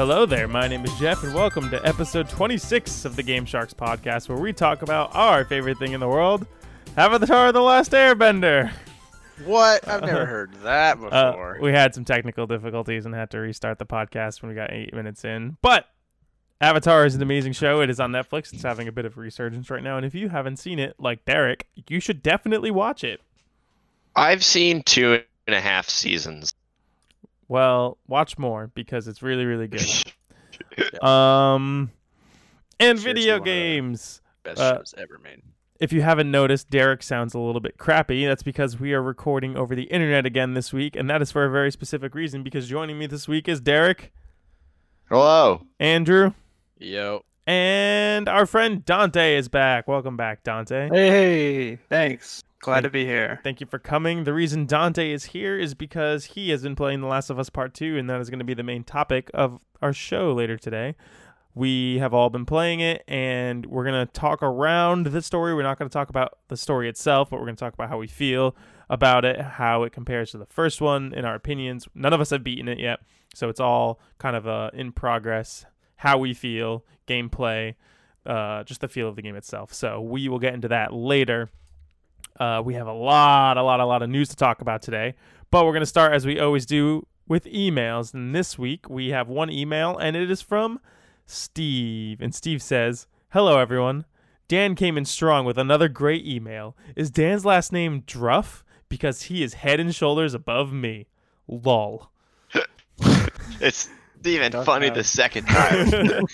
Hello there, my name is Jeff, and welcome to episode 26 of the Game Sharks podcast, where we talk about our favorite thing in the world Avatar The Last Airbender. What? I've never heard that Uh, before. we had some technical difficulties and had to restart the podcast when we got eight minutes in. But Avatar is an amazing show. It is on Netflix. It's having a bit of a resurgence right now. And if you haven't seen it, like Derek, you should definitely watch it. I've seen two and a half seasons. Well, watch more because it's really, really good. Um, and Sure, video one of the- games. Best uh, shows ever made. If you haven't noticed, Derek sounds a little bit crappy. That's because we are recording over the internet again this week, and that is for a very specific reason. Because joining me this week is Derek, Hello. Andrew, Yo. and our friend Dante is back. Welcome back, Dante. Hey, thanks. Glad to be here. Thank you for coming. The reason Dante is here is because he has been playing The Last of Us Part 2, and that is going to be the main topic of our show later today. We have all been playing it, and we're going to talk around the story. We're not going to talk about the story itself, but we're going to talk about how we feel about it, how it compares to the first one, in our opinions. None of us have beaten it yet, so it's all kind of uh, in progress, how we feel, gameplay, uh, just the feel of the game itself. So we will get into that later. Uh, we have a lot, a lot, a lot of news to talk about today, but we're going to start as we always do with emails. And this week we have one email, and it is from Steve. And Steve says, Hello, everyone. Dan came in strong with another great email. Is Dan's last name Druff? Because he is head and shoulders above me. Lol. It's even funny know. the second time.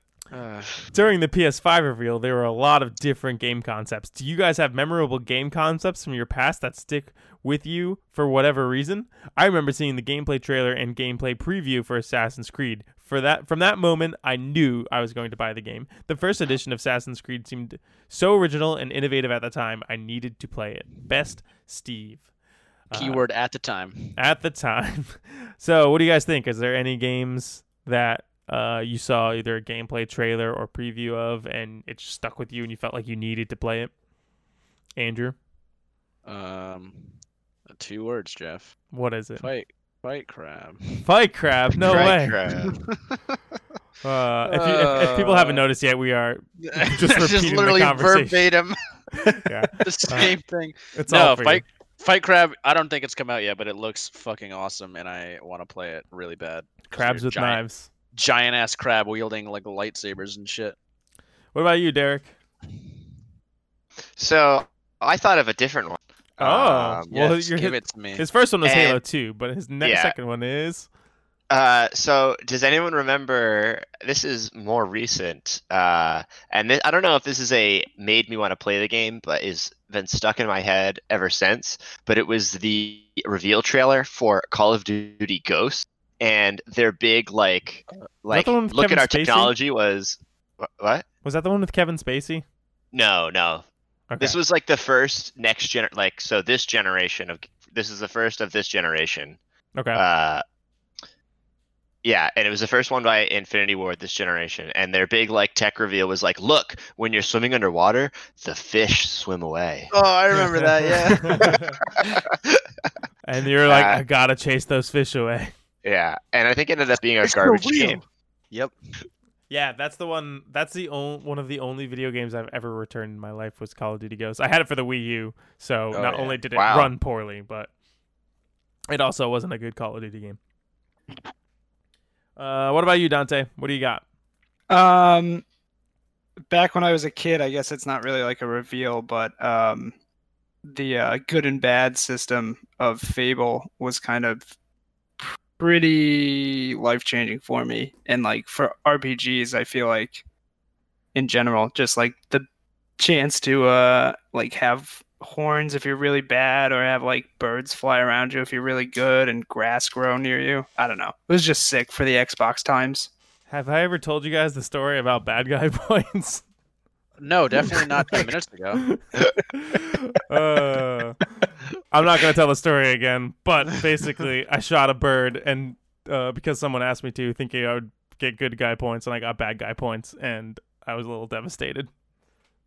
Uh, During the PS5 reveal, there were a lot of different game concepts. Do you guys have memorable game concepts from your past that stick with you for whatever reason? I remember seeing the gameplay trailer and gameplay preview for Assassin's Creed. For that from that moment, I knew I was going to buy the game. The first edition of Assassin's Creed seemed so original and innovative at the time. I needed to play it. Best Steve. Uh, keyword at the time. at the time. So, what do you guys think? Is there any games that uh, you saw either a gameplay trailer or preview of, and it just stuck with you, and you felt like you needed to play it? Andrew, Um, two words, Jeff. what is it? Fight, fight crab. Fight Crab. No Right, way. crap. Uh, if, you, if, if people haven't noticed yet, we are just repeating the literally conversation. verbatim yeah, the same thing. it's all for fight, fight crab. I don't think it's come out yet, but it looks fucking awesome, and I want to play it really bad. Crabs with giant, knives. Giant ass crab wielding like lightsabers and shit. What about you, Derek? so I thought of a different one. Oh, Um, well, yes, your- give it to me. His first one was And- Halo 2, but his next Yeah. second one is. Uh, so does anyone remember? This is more recent, uh, and thi- I don't know if this is a made me want to play the game, but is been stuck in my head ever since. But it was the reveal trailer for Call of Duty Ghosts, and their big like, like the look Kevin at our Spacey? technology was what? Was that the one with Kevin Spacey? No, no. Okay. This was like the first next gen, like so this generation of this is the first of this generation. okay. Uh, yeah, and it was the first one by Infinity Ward this generation, and their big like tech reveal was like, "Look, when you're swimming underwater, the fish swim away." Oh, I remember that. Yeah. and you're like, Uh, I gotta chase those fish away. Yeah, and I think it ended up being a It's garbage real. game. yep. Yeah, that's the one. That's the only one of the only video games I've ever returned in my life was Call of Duty Ghosts. I had it for the Wii U, so Oh, not yeah. only did it Wow. run poorly, but it also wasn't a good Call of Duty game. Uh, what about you, Dante? What do you got? Um, back when I was a kid, I guess it's not really like a reveal, but um, the uh, good and bad system of Fable was kind of pretty life changing for me. And like for RPGs, I feel like in general, just like the chance to uh like have horns if you're really bad or have like birds fly around you if you're really good and grass grow near you. I don't know. It was just sick for the Xbox times. Have I ever told you guys the story about bad guy points? No, definitely not ten minutes ago. uh, I'm not gonna tell the story again, but basically, I shot a bird, and uh, because someone asked me to, thinking I would get good guy points, and I got bad guy points, and I was a little devastated.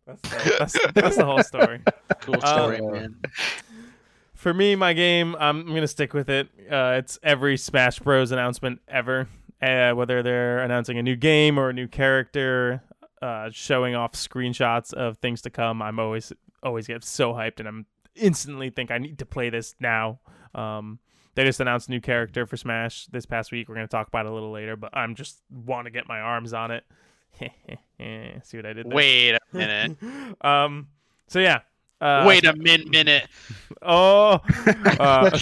That's the, that's, that's the whole story. Cool Uh, story, man. for me, my game, I'm gonna stick with it. Uh, it's every Smash Bros. announcement ever, uh, whether they're announcing a new game or a new character, uh, showing off screenshots of things to come. I'm always always get so hyped, and I'm instantly think I need to play this now. Um, they just announced a new character for Smash this past week. We're gonna talk about it a little later, but I'm just want to get my arms on it. See what I did? There? Wait a minute. um. So yeah. Uh, Wait a min minute. Oh. Uh,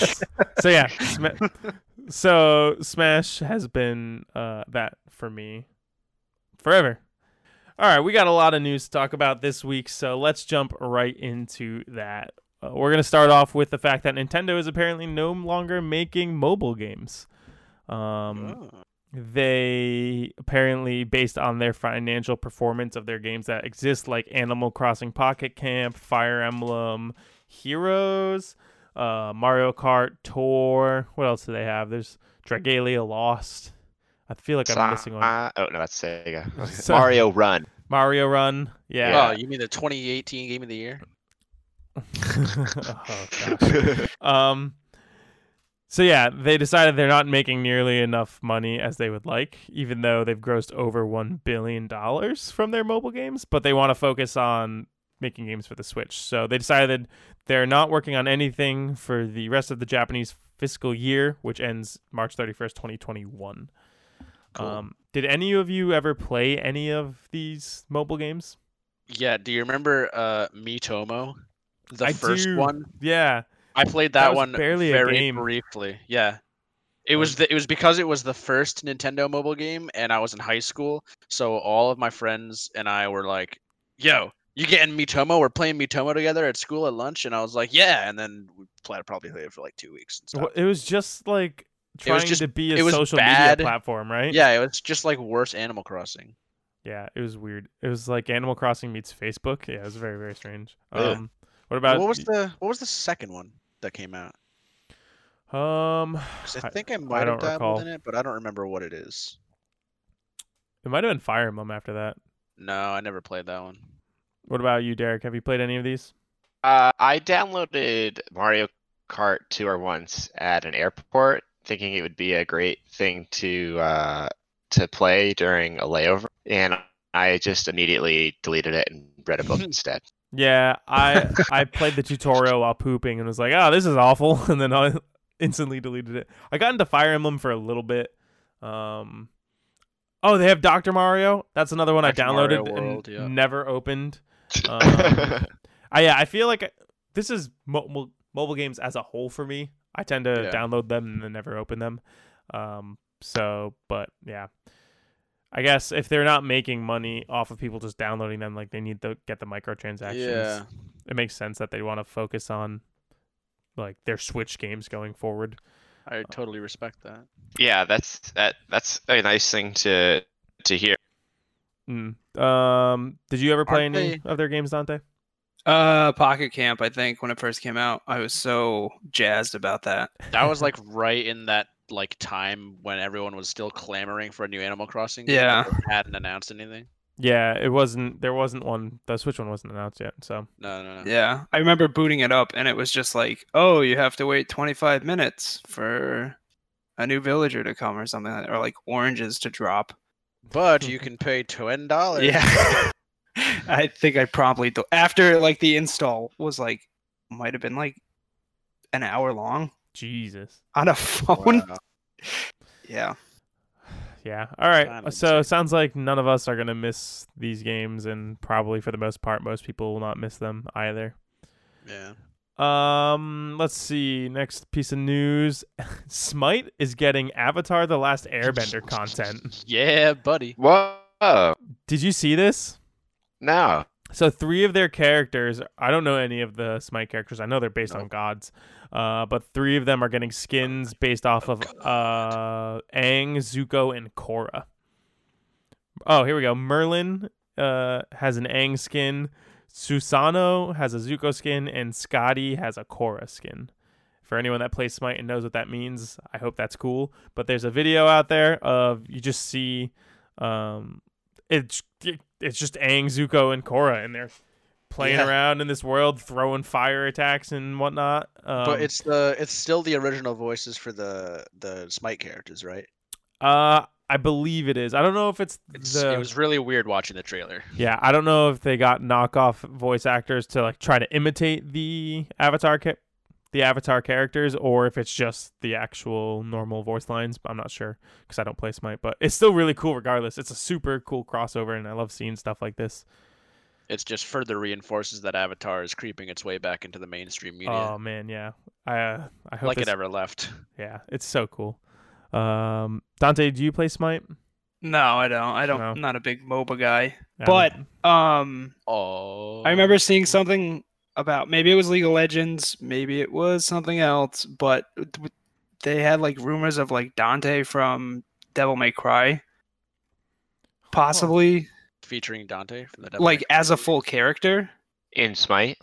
so yeah. Sma- so Smash has been uh, that for me forever. All right, we got a lot of news to talk about this week, so let's jump right into that. Uh, we're gonna start off with the fact that Nintendo is apparently no longer making mobile games. Um, Oh. they apparently based on their financial performance of their games that exist like animal crossing pocket camp fire emblem heroes uh, mario kart tour what else do they have there's dragalia lost i feel like i'm missing one Uh, oh no, that's Sega. So- Mario Run. mario run yeah Oh, you mean the 2018 game of the year? oh, gosh. um so yeah they decided they're not making nearly enough money as they would like even though they've grossed over 1 billion dollars from their mobile games but they want to focus on making games for the switch so they decided they're not working on anything for the rest of the japanese fiscal year which ends march 31st 2021 Cool. um did any of you ever play any of these mobile games Yeah. Do you remember uh Miitomo? The I first do. one. yeah I played That that, one barely a very game. briefly. Yeah. It was the, it was because it was the first Nintendo mobile game and I was in high school, so all of my friends and I were like, "Yo, you getting Miitomo? We're playing Miitomo together at school at lunch." And I was like, "Yeah." And then we played probably played it for like 2 weeks and stuff. Well, it was just like trying was just- to be a it was social bad. media platform, right? Yeah, it was just like worse Animal Crossing. Yeah, it was weird. It was like Animal Crossing meets Facebook. Yeah, it was very very strange. Yeah. Um, what about what was the what was the second one that came out? um? I I- think I I might don't have dabbled recall. in it, but I don't remember what it is. It might have been Fire Emblem after that. No, I never played that one. What about you, Derek? Have you played any of these? Uh, I downloaded Mario Kart Tour or once at an airport, thinking it would be a great thing to uh, to play during a layover, and I just immediately deleted it and read a book instead. Yeah, I I played the tutorial while pooping and was like, oh, this is awful, and then I instantly deleted it. I got into Fire Emblem for a little bit. Um, oh, they have Doctor Mario. That's another one Dr. I downloaded World, and yeah. never opened. Um, I yeah, I feel like this is mobile mobile games as a whole for me. I tend to Yeah. download them and then never open them. Um, so, but yeah, I guess if they're not making money off of people just downloading them, like they need to get the microtransactions. Yeah. it makes sense that they want to focus on like their Switch games going forward. I totally respect that. yeah, that's that. That's a nice thing to to hear. Mm. Um, did you ever play Aren't any they- of their games, Dante? Uh, Pocket Camp. I think when it first came out, I was so jazzed about that. That was like right in that like time when everyone was still clamoring for a new Animal Crossing. game, Yeah. hadn't announced anything. Yeah, it wasn't. There wasn't one. The Switch one wasn't announced yet. So No, no, no. Yeah, I remember booting it up, and it was just like, oh, you have to wait 25 minutes for a new villager to come or something, like that, or like oranges to drop. But you can pay ten dollars. Yeah, I think I probably do- after like the install was like might have been like an hour long Jesus. on a phone. Wow. Yeah, Yeah. All right. Kinda So it sounds like none of us are gonna miss these games, and probably for the most part, most people will not miss them either. Yeah. Um, let's see. Next piece of news: Smite is getting Avatar: The Last Airbender content. Yeah, buddy. Whoa! Did you see this? No. So three of their characters, I don't know any of the Smite characters. I know they're based on gods. Uh, but three of them are getting skins based off of uh Aang, Zuko, and Korra. Oh, here we go. Merlin uh has an Aang skin, Susano has a Zuko skin, and Skadi has a Korra skin. For anyone that plays Smite and knows what that means, I hope that's cool. But there's a video out there of you just see um it's it's just Aang, Zuko, and Korra, and they're playing Yeah. around in this world, throwing fire attacks and whatnot. Um, but it's the it's still the original voices for the the Smite characters, right? uh, I believe it is. I don't know if it's, It's, the it was really weird watching the trailer. yeah. I don't know if they got knockoff voice actors to like try to imitate the Avatar ca- the Avatar characters, or if it's just the actual normal voice lines. I'm not sure because I don't play Smite, but it's still really cool regardless. It's a super cool crossover, and I love seeing stuff like this. It's just further reinforces that Avatar is creeping its way back into the mainstream media, Oh man, yeah. I uh, I hope like it ever left. Yeah, it's so cool. Um, Dante, do you play Smite? No, I don't. I don't. No. I'm not a big MOBA guy. I But um, Oh, I remember seeing something about maybe it was League of Legends, maybe it was something else, but they had like rumors of like Dante from Devil May Cry, possibly featuring Dante from the Devil like May as a full character. In Smite?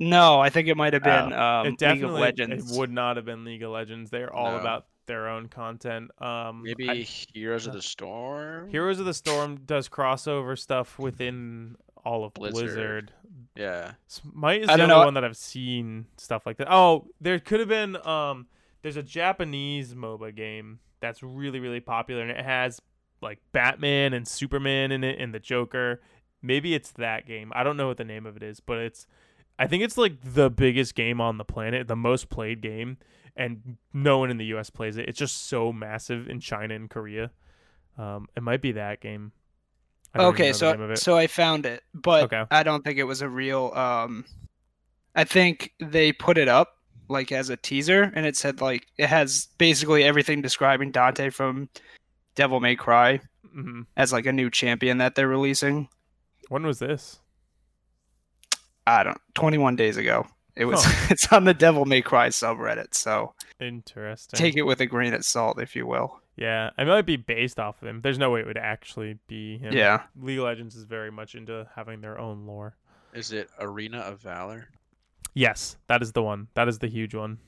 No, I think it might have been um, it League of Legends. It would not have been League of Legends. They're all No. about their own content. Um, Maybe I- Heroes of the Storm. Heroes of the Storm does crossover stuff within all of Blizzard. Blizzard. Yeah, Smite is I the don't only know. one that I've seen stuff like that. Oh, there could have been. Um, there's a Japanese MOBA game that's really really popular, and it has like Batman and Superman in it, and the Joker. Maybe it's that game. I don't know what the name of it is, but it's. I think it's like the biggest game on the planet, the most played game, and no one in the U.S. plays it. It's just so massive in China and Korea. Um, it might be that game. I don't even Okay, know the name so so I found it, but Okay. I don't think it was a real. Um, I think they put it up like as a teaser, and it said like it has basically everything describing Dante from Devil May Cry Mhm. as like a new champion that they're releasing. When was this? I don't. Twenty one days ago, it was. Huh. it's on the Devil May Cry subreddit, so Interesting. take it with a grain of salt, if you will. Yeah, it might be based off of him. There's no way it would actually be him. Yeah. League of Legends is very much into having their own lore. is it Arena of Valor? Yes, that is the one. That is the huge one.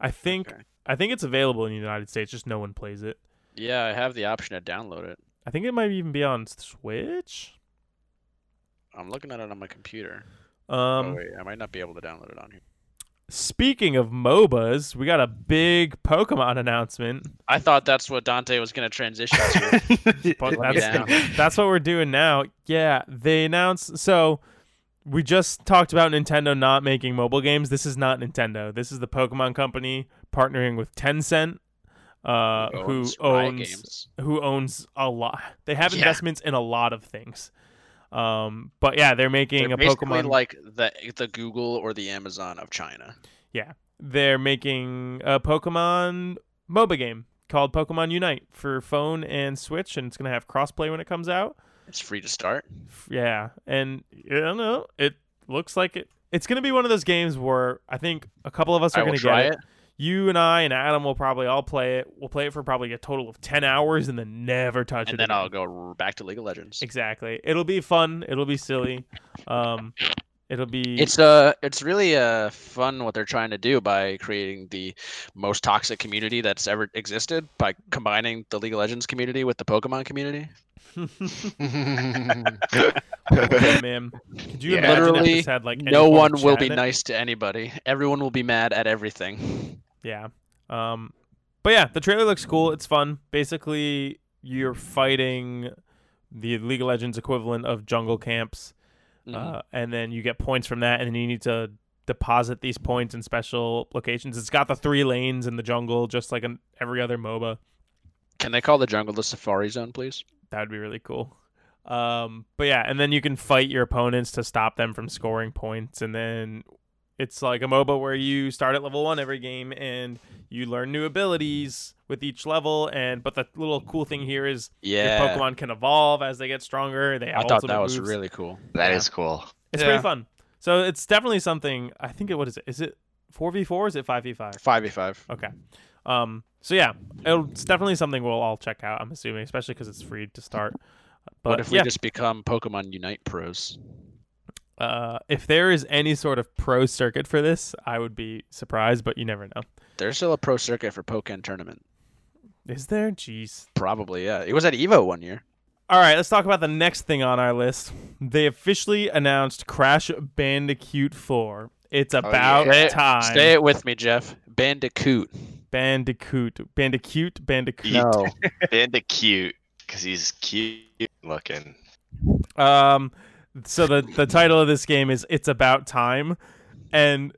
I think Okay. I think it's available in the United States, just no one plays it. Yeah, I have the option to download it. I think it might even be on Switch. I'm looking at it on my computer. Um, oh wait, I might not be able to download it on here. Speaking of MOBAs, we got a big Pokemon announcement. I thought that's what Dante was gonna transition to. But Let me that's, down. that's what we're doing now. Yeah, they announced. So we just talked about Nintendo not making mobile games. This is not Nintendo. This is the Pokemon Company partnering with Tencent, uh, who Riot owns Games. who owns a lot. They have Yeah. investments in a lot of things. Um, but yeah, they're making They're a basically Pokemon. like the the Google or the Amazon of China. Yeah, they're making a Pokemon MOBA game called Pokemon Unite for phone and Switch, and it's gonna have crossplay when it comes out. It's free to start. Yeah, and I don't know. It looks like it. It's gonna be one of those games where I think a couple of us are gonna try get it. it. You and I and Adam will probably all play it. We'll play it for probably a total of ten hours and then never touch and it. And then again. I'll go back to League of Legends. Exactly. It'll be fun. It'll be silly. Um, it'll be. It's uh it's really uh fun what they're trying to do by creating the most toxic community that's ever existed by combining the League of Legends community with the Pokemon community. Yeah, man. Could you Yeah. imagine if Literally, had like no one will be nice to anybody. Everyone will be mad at everything. Yeah. Um, but yeah, the trailer looks cool. It's fun. Basically, you're fighting the League of Legends equivalent of jungle camps, Mhm. uh, and then you get points from that, and then you need to deposit these points in special locations. It's got the three lanes in the jungle, just like in every other MOBA. Can they call the jungle the Safari Zone, please? That would be really cool. Um, but yeah, and then you can fight your opponents to stop them from scoring points, and then it's like a MOBA where you start at level one every game, and you learn new abilities with each level. And but the little cool thing here is Yeah. your Pokemon can evolve as they get stronger. They have I thought that ultimate was moves. really cool. That Yeah. is cool. It's Yeah. pretty fun. So it's definitely something. I think it. What is it? Is it four v four? Is it five v five? Five v five. Okay. Um. So yeah, it's definitely something we'll all check out. I'm assuming, especially because it's free to start. But What if we yeah, just become Pokemon Unite pros? Uh, if there is any sort of pro circuit for this, I would be surprised. But you never know. There's still a pro circuit for Pokken tournament. Is there? Jeez. Probably, yeah. It was at Evo one year. All right, let's talk about the next thing on our list. They officially announced Crash Bandicoot 4. It's about Say it- time. Say it with me, Jeff. Bandicoot. Bandicoot. Bandicoot. Bandicoot. No. Bandicoot, because he's cute looking. Um, so the the title of this game is "It's About Time," and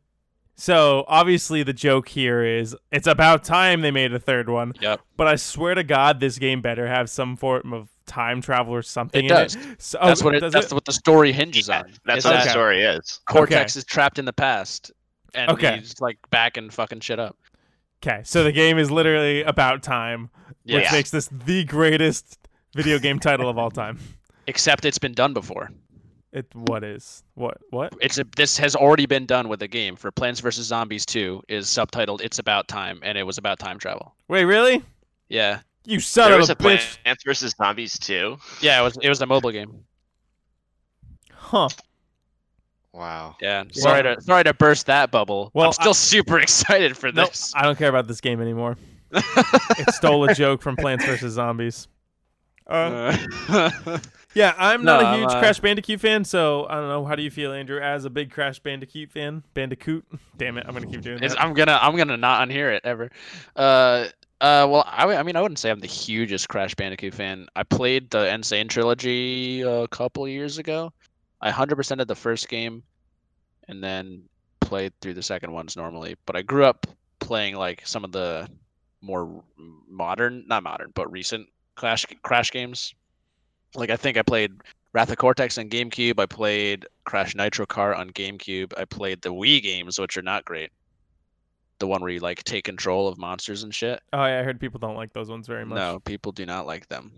so obviously the joke here is it's about time they made a third one. Yep. But I swear to God, this game better have some form of time travel or something. It in does. It. So, That's oh, what it. does That's what the story hinges Yeah, on. that's is what that the story is. Cortex is trapped in the past, and Okay. he's like back and fucking shit up. Okay, so the game is literally about time, which makes this the greatest video game title of all time. Except it's been done before. It what is what what? It's a, this has already been done with the game for Plants vs Zombies 2 is subtitled "It's About Time" and it was about time travel. Wait, really? Yeah, You son there of was a, a bitch! Plants vs Zombies too. yeah, it was it was a mobile game. Huh? Wow. Yeah, sorry to sorry to burst that bubble. Well, I'm still I- super excited for No, this. I don't care about this game anymore. It stole a joke from Plants vs Zombies. Uh, yeah, I'm not No, a huge uh, Crash Bandicoot fan, so I don't know. How do you feel, Andrew, as a big Crash Bandicoot fan? Bandicoot? Damn it, I'm gonna keep doing that. I'm gonna I'm gonna not unhear it ever. Uh, uh, well, I, I mean, I wouldn't say I'm the hugest Crash Bandicoot fan. I played the N. Sane trilogy a couple years ago. I 100%ed the first game, and then played through the second ones normally. But I grew up playing like some of the more modern, not modern, but recent Crash Crash games. Like I think I played Wrath of Cortex on GameCube. I played Crash Nitro Kart on GameCube. I played the Wii games, which are not great. The one where you like take control of monsters and shit. oh yeah, I heard people don't like those ones very much. No, people do not like them.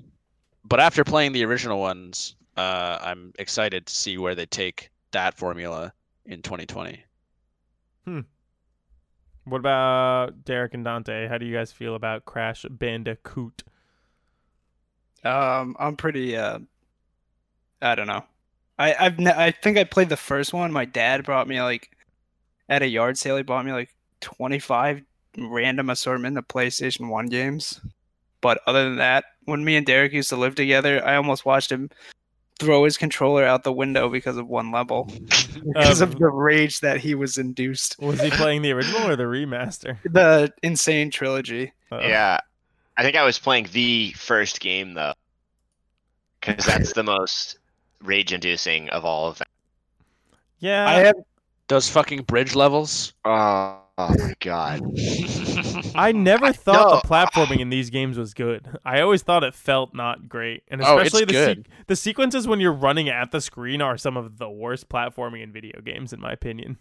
But after playing the original ones, uh, I'm excited to see where they take that formula in 2020. Hmm. What about Derek and Dante? How do you guys feel about Crash Bandicoot? Um, I'm pretty. Uh, I don't know. I I've ne- I think I played the first one. My dad brought me like at a yard sale. He bought me like 25 random assortment of PlayStation One games. But other than that, when me and Derek used to live together, I almost watched him throw his controller out the window because of one level because Um, of the rage that he was induced. Was he playing the original or the remaster? The N. Sane trilogy. Uh-oh. Yeah. I think I was playing the first game though. Because that's the most rage inducing of all of them. Yeah. I have Those fucking bridge levels. Oh, oh my god. I never thought no. the platforming in these games was good. I always thought it felt not great, and Oh, it's especially the se- the sequences when you're running at the screen are some of the worst platforming in video games, in my opinion.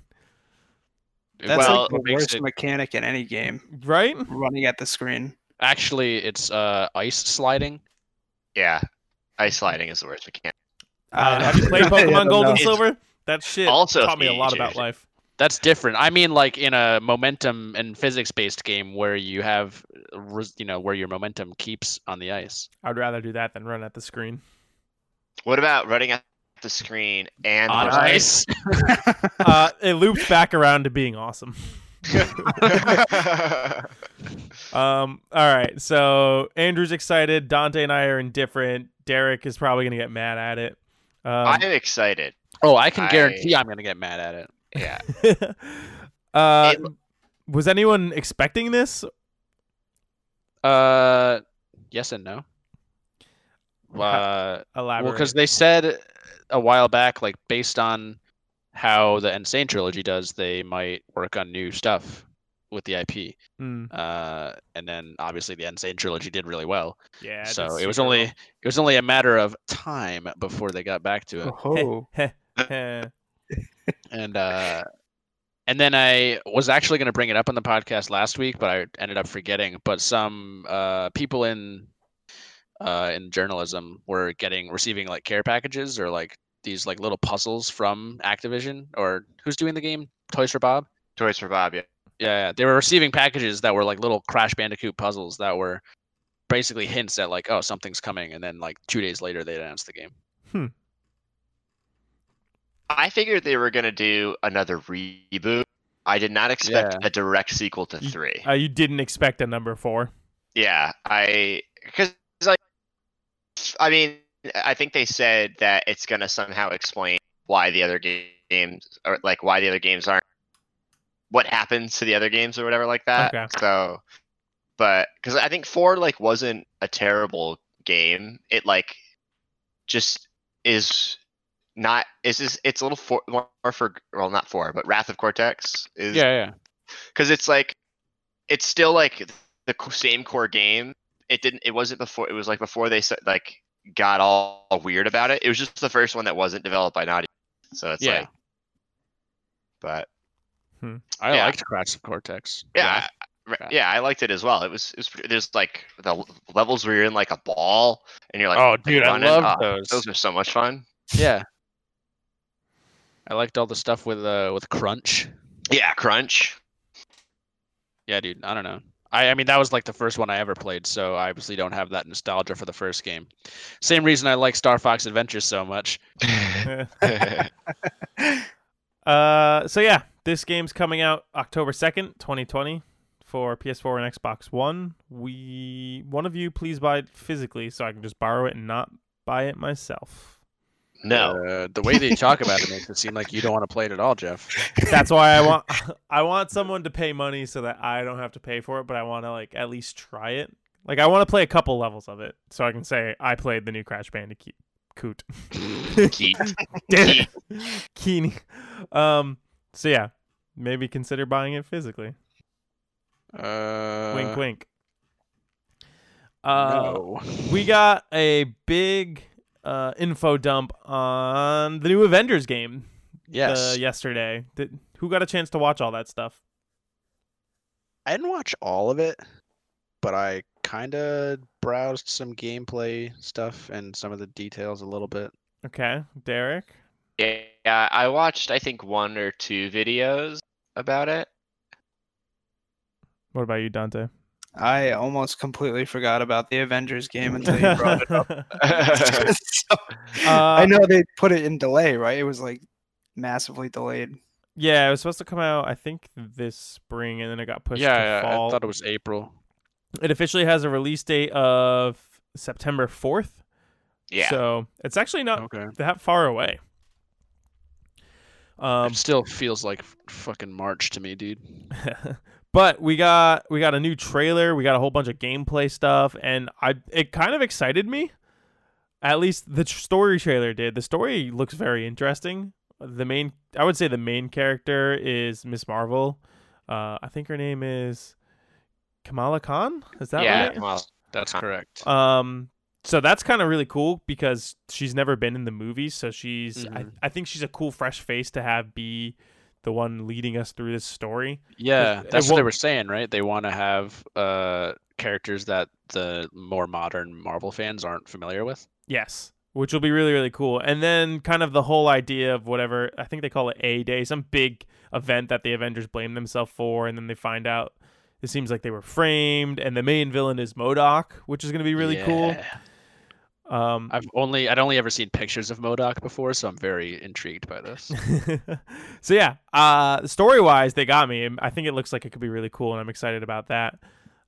that's Well, like the worst it- mechanic in any game. Right? Running at the screen. Actually, it's uh, ice sliding. Yeah. Ice sliding is the worst mechanic. Uh, have you played Pokemon don't Gold and Silver? That shit Also taught me a lot about life. That's different. I mean, like in a momentum and physics-based game where you have, you know, where your momentum keeps on the ice. I'd rather do that than run at the screen. What about running at the screen and On pushing- ice. Uh, it loops back around to being awesome. Um, all right, so Andrew's excited. Dante and I are indifferent. Derek is probably gonna get mad at it. Um, I'm excited. Oh, I can I- guarantee I'm gonna get mad at it. Yeah. uh, It- was anyone expecting this? Uh, yes and no. Uh, Elaborate. well, because they said a while back, like based on how the N. Sane trilogy does, they might work on new stuff with the IP. Hmm, Uh, and then obviously the N. Sane trilogy did really well. yeah. so it was super only it was only a matter of time before they got back to it. Oh, and uh and then I was actually going to bring it up on the podcast last week, but I ended up forgetting. But some uh, people in uh, in journalism were getting receiving like care packages or like these like little puzzles from Activision or who's doing the game? Toys for Bob. Toys for Bob, yeah. Yeah, yeah, they were receiving packages that were like little Crash Bandicoot puzzles that were basically hints at like, oh, something's coming, and then like two days later they announced the game. Hmm. I figured they were gonna do another reboot. I did not expect Yeah. a direct sequel to three. Uh, you didn't expect a number four. Yeah, I because like I mean I think they said that it's gonna somehow explain why the other games or like why the other games aren't what happens to the other games or whatever like that. Okay. So, but because I think four like wasn't a terrible game. It like just is not is this it's a little for, more for well not four but Wrath of Cortex is Yeah, yeah. because it's like it's still like the same core game. It didn't. It wasn't before. It was like before they said like got all weird about it. It was just the first one that wasn't developed by Naughty. So it's Yeah. like, but I Yeah. liked Crash of Cortex. yeah, I- Yeah. yeah, I liked it as well. It was it was there's like the levels where you're in like a ball and you're like oh, dude, I love Oh, those. those are so much fun. Yeah. I liked all the stuff with uh with Crunch. Yeah, Crunch. Yeah, dude. I don't know. I, I mean, that was like the first one I ever played, so I obviously don't have that nostalgia for the first game. Same reason I like Star Fox Adventures so much. uh, so yeah, this game's coming out October second, twenty twenty, for PS4 and Xbox One. We one of you please buy it physically, so I can just borrow it and not buy it myself. No, Uh, the way they talk about it makes it seem like you don't want to play it at all, Jeff. That's why I want I want someone to pay money so that I don't have to pay for it, but I want to like at least try it. Like I want to play a couple levels of it so I can say I played the new Crash Bandicoot. Coot. Keith. Damn it. Keeny. Um so yeah, maybe consider buying it physically. Uh, wink wink. Uh no. we got a big uh info dump on the new Avengers game Yes. uh, yesterday. Did, who got a chance to watch all that stuff? I didn't watch all of it, but I kind of browsed some gameplay stuff and some of the details a little bit. Okay, Derek. Yeah, I watched I think one or two videos about it. What about you, Dante? I almost completely forgot about the Avengers game until you brought it up. So, Uh, I know they put it in delay, right? It was like massively delayed. Yeah, it was supposed to come out, I think, this spring, and then it got pushed yeah, to yeah, fall. I thought it was April. It officially has a release date of September 4th. Yeah. So it's actually not Okay. that far away. Um, it still feels like fucking March to me, dude. but we got we got a new trailer. We got a whole bunch of gameplay stuff, and I it kind of excited me. At least the story trailer did. The story looks very interesting. The main, I would say, the main character is Miss Marvel. Uh, I think her name is Kamala Khan. Is that yeah, right? well, That's correct. Um, so that's kind of really cool because she's never been in the movies, so she's I, Mhm. I think she's a cool fresh face to have be the one leading us through this story. Yeah, it that's what they were saying, right? They want to have uh characters that the more modern Marvel fans aren't familiar with. Yes, which will be really really cool. And then kind of the whole idea of whatever I think they call it A Day, some big event that the Avengers blame themselves for, and then they find out it seems like they were framed, and the main villain is MODOK, which is going to be really Yeah. cool. Um, I've only I'd only ever seen pictures of MODOK before, so I'm very intrigued by this. so yeah, uh, story wise, they got me. I think it looks like it could be really cool, and I'm excited about that.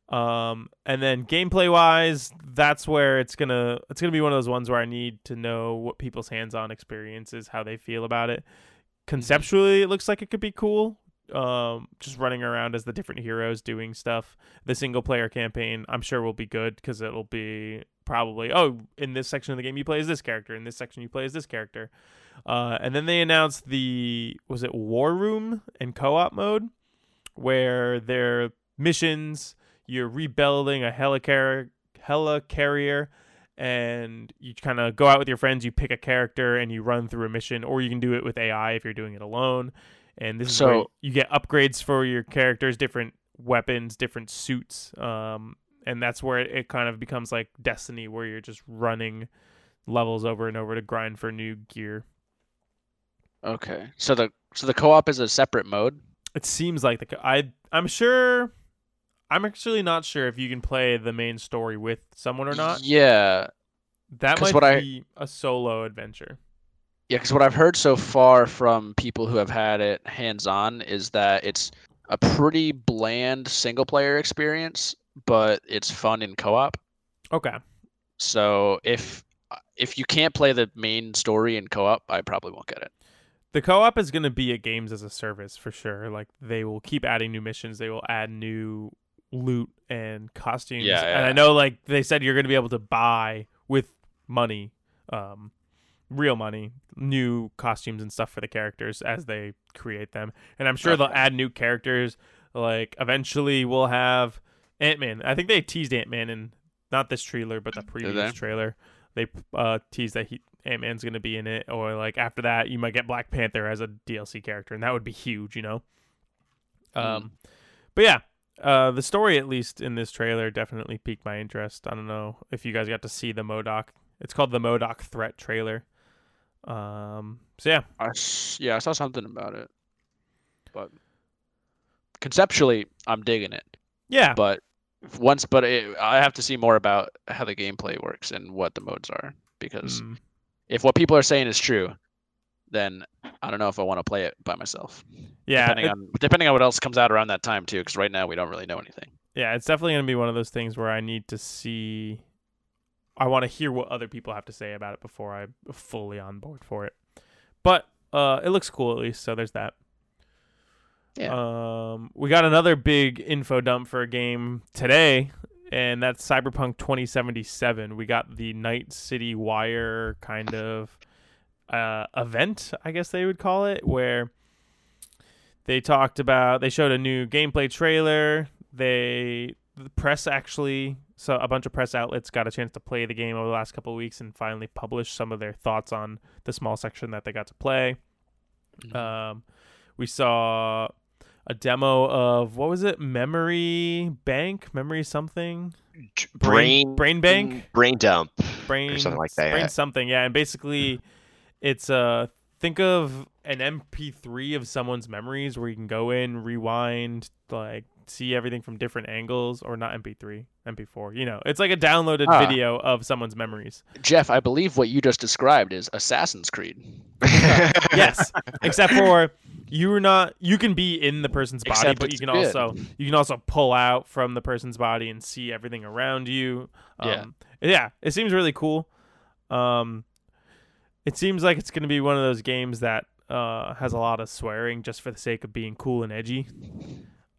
Um, and then gameplay wise, that's where it's gonna it's gonna be one of those ones where I need to know what people's hands-on experience is, how they feel about it. Conceptually, it looks like it could be cool. Um, just running around as the different heroes doing stuff. The single player campaign, I'm sure will be good because it'll be probably oh, in this section of the game you play as this character, in this section you play as this character. Uh, and then they announced the was it War Room and co-op mode, where their missions you're rebuilding a helicar- helicarrier, and you kind of go out with your friends. You pick a character and you run through a mission, or you can do it with AI if you're doing it alone. And this is where So- you get upgrades for your characters, different weapons, different suits, um, and that's where it, it kind of becomes like Destiny, where you're just running levels over and over to grind for new gear. Okay, so the so the co-op is a separate mode. It seems like the co- I I'm sure I'm actually not sure if you can play the main story with someone or not. Yeah, that might be a solo adventure. yeah. Because what I've heard so far from people who have had it hands-on is that it's a pretty bland single-player experience, but it's fun in co-op. Okay. So if if you can't play the main story in co-op, I probably won't get it. The co-op is going to be a games as a service for sure. Like they will keep adding new missions. They will add new loot and costumes. Yeah, And I know like they said you're going to be able to buy with money, um, real money, new costumes and stuff for the characters as they create them. And I'm sure they'll add new characters. Like eventually we'll have Ant Man. I think they teased Ant Man in not this trailer, but the previous trailer. They uh, teased that he Ant Man's gonna be in it, or like after that, you might get Black Panther as a DLC character, and that would be huge, you know. Um, but yeah, uh, the story at least in this trailer definitely piqued my interest. I don't know if you guys got to see the MODOK. It's called the MODOK Threat trailer. Um, so yeah, I yeah, I saw something about it, but conceptually, I'm digging it. yeah, But once, but it, I have to see more about how the gameplay works and what the modes are because Mm, if what people are saying is true, then I don't know if I want to play it by myself. yeah, depending it- on depending on what else comes out around that time too. Because right now we don't really know anything. yeah. It's definitely gonna be one of those things where I need to see. I want to hear what other people have to say about it before I'm fully on board for it. But uh, it looks cool at least, so there's that. Um, we got another big info dump for a game today, and that's Cyberpunk 2077. We got the Night City Wire kind of uh, event, I guess they would call it, where they talked about they showed a new gameplay trailer. They the press actually so a bunch of press outlets got a chance to play the game over the last couple of weeks and finally published some of their thoughts on the small section that they got to play. Um, we saw a demo of what was it? Memory Bank, Memory something, Brain Brain Bank, brain dump. Brain something like that, Brain yeah. something, yeah. And basically, it's uh think of an MP3 of someone's memories where you can go in, rewind, like see everything from different angles, or not MP3, MP4. You know, it's like a downloaded Ah. video of someone's memories. Jeff, I believe what you just described is Assassin's Creed. yes, except for you're not. You can be in the person's body, Except but you can good. also you can also pull out from the person's body and see everything around you. Yeah. Um, yeah, it seems really cool. Um, it seems like it's going to be one of those games that uh, has a lot of swearing just for the sake of being cool and edgy.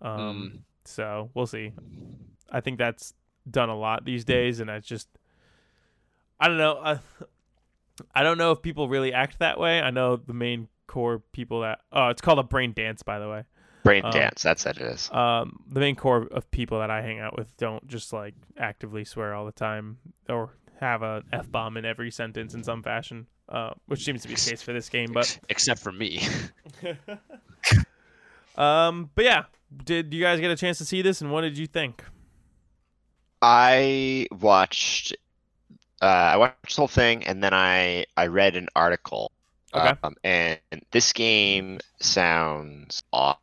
Um, so we'll see. I think that's done a lot these days, and I just I don't know. I, I don't know if people really act that way. I know the main core people that oh, it's called a brain dance, by the way. brain Um, dance. That's what it is. Um, the main core of people that I hang out with don't just like actively swear all the time or have a f bomb in every sentence in some fashion. Uh, which seems to be the case for this game, but except for me. um, but yeah, did you guys get a chance to see this, and what did you think? I watched. Uh, I watched the whole thing, and then I I read an article. Okay. Um, and this game sounds awesome.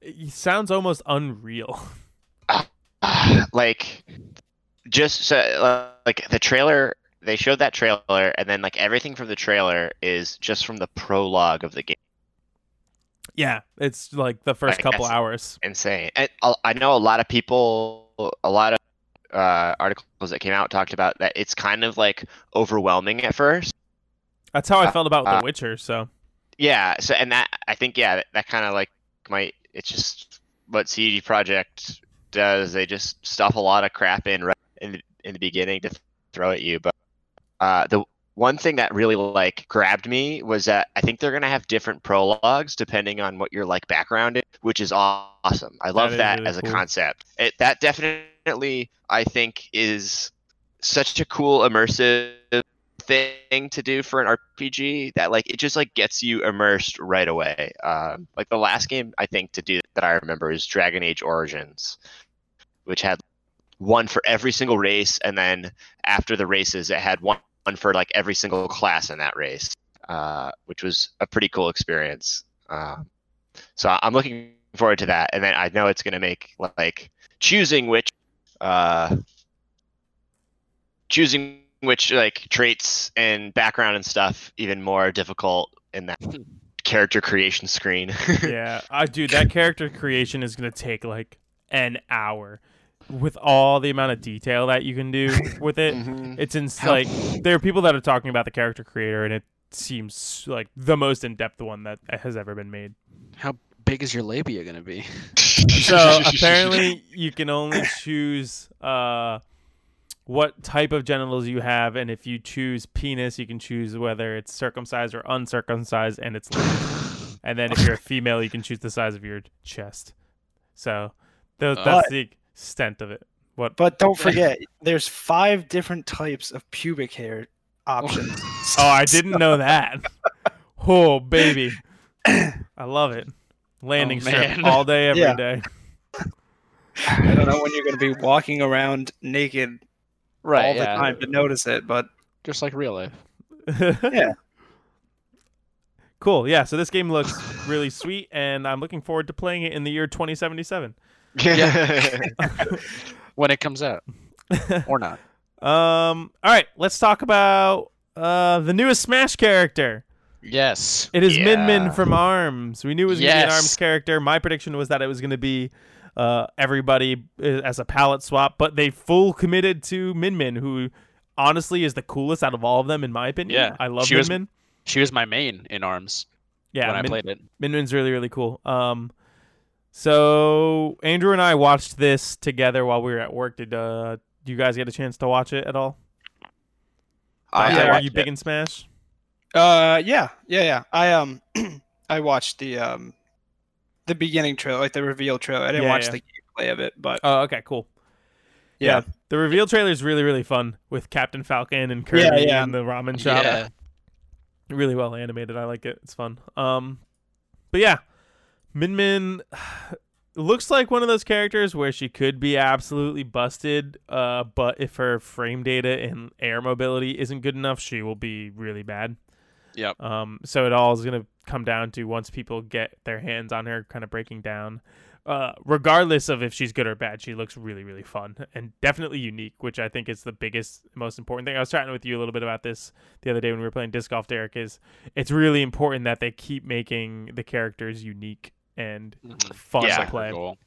It sounds almost unreal. like just so uh, like the trailer they showed that trailer and then like everything from the trailer is just from the prologue of the game yeah, it's like the first Like, couple hours. insane and I- i know a lot of people a lot of uh, articles that came out talked about that it's kind of like overwhelming at first That's how I uh, felt about uh, The Witcher. So. Yeah so and that i think yeah that, that kind of like might it's just what CD Projekt does they just stuff a lot of crap in right in the, in the beginning to throw at you but uh the one thing that really like grabbed me was that i think they're going to have different prologues depending on what your like background is which is awesome. I love is that, really as a concept. It, that definitely i think is such a cool immersive thing to do for an RPG that like it just like gets you immersed right away. Um, like the last game I think to do that I remember is Dragon Age Origins, which had one for every single race, and then after the races, it had one for like every single class in that race, uh, which was a pretty cool experience. Um, so I'm looking forward to that, and then I know it's going to make like choosing which uh, choosing which like traits and background and stuff even more difficult in that character creation screen. yeah, I dude, that character creation is gonna take like an hour. with all the amount of detail that you can do with it. Mhm. It's in How- like there are people that are talking about the character creator, and it seems like the most in depth one that has ever been made. How big is your labia gonna be? So apparently, you can only choose uh, what type of genitals you have, and if you choose penis, you can choose whether it's circumcised or uncircumcised, and it's length. and then if you're a female, you can choose the size of your chest. So th- uh, that's the extent of it. What? But don't forget, there's five different types of pubic hair options. Oh, I didn't know that. Oh, baby. I love it. Landing Oh, strip all day, every Yeah. day. I don't know when you're going to be walking around naked Right. all the yeah. time to notice it, but Just like real life. Yeah. Cool. Yeah. So this game looks really sweet, and I'm looking forward to playing it in the year 2077. Yeah. When it comes out. Or not. Um. All right. Let's talk about uh the newest Smash character. Yes. It is Min Min from Arms. We knew it was going to be an Arms character. My prediction was that it was going to be uh, everybody uh, as a palette swap, but they full committed to Min Min, who honestly is the coolest out of all of them, in my opinion. Yeah, I love she Min was- Min. She was my main in arms Yeah, when I played it. Min Min's really, really cool. Um, so Andrew and I watched this together while we were at work. Did uh, do you guys get a chance to watch it at all? I, Dante, I are you big it. in Smash? uh, yeah, yeah, yeah. I um, I watched the um, the beginning trailer, like the reveal trailer. I didn't Yeah, watch yeah. the gameplay of it, but Oh, okay, cool. yeah, The reveal trailer is really, really fun with Captain Falcon and Kirby Yeah, yeah. and the ramen shop. Yeah. really well animated. I like it. It's fun. Um, but yeah, Min Min looks like one of those characters where she could be absolutely busted. Uh, but if her frame data and air mobility isn't good enough, she will be really bad. Yep. Um, so it all is gonna come down to once people get their hands on her, kind of breaking down. Uh, regardless of if she's good or bad, she looks really, really fun and definitely unique, which I think is the biggest, most important thing. I was chatting with you a little bit about this the other day when we were playing disc golf. Derek is it's really important that they keep making the characters unique and Mhm. fun Yeah. to play. Cool.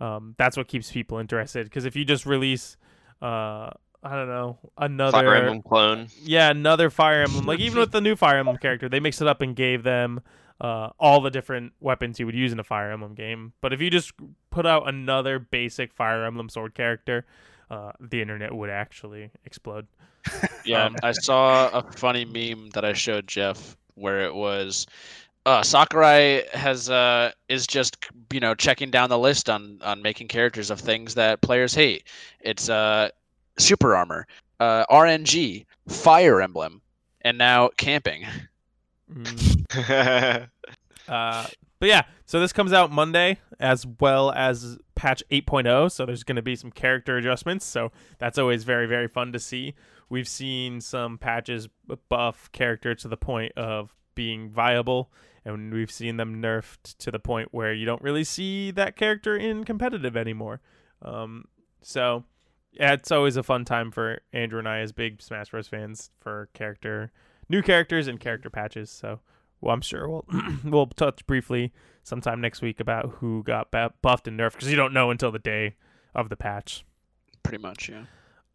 Um, that's what keeps people interested. Because if you just release, uh, I don't know, another Fire Emblem clone. yeah, another Fire Emblem. Like even with the new Fire Emblem character, they mixed it up and gave them uh, all the different weapons you would use in a Fire Emblem game. But if you just put out another basic Fire Emblem sword character, uh, the internet would actually explode. Yeah, Um, I saw a funny meme that I showed Jeff where it was uh, Sakurai has uh, is just you know checking down the list on on making characters of things that players hate. It's uh, super armor, uh, RNG, Fire Emblem, and now camping. Mm. Uh, but yeah, so this comes out Monday as well as patch 8.0. So there's going to be some character adjustments. So that's always very, very fun to see. We've seen some patches buff character to the point of being viable, and we've seen them nerfed to the point where you don't really see that character in competitive anymore. Um, so yeah, it's always a fun time for Andrew and I as big Smash Bros. fans for character, new characters and character patches. So well, I'm sure we'll we'll touch briefly sometime next week about who got buffed and nerfed because you don't know until the day of the patch. Pretty much, yeah.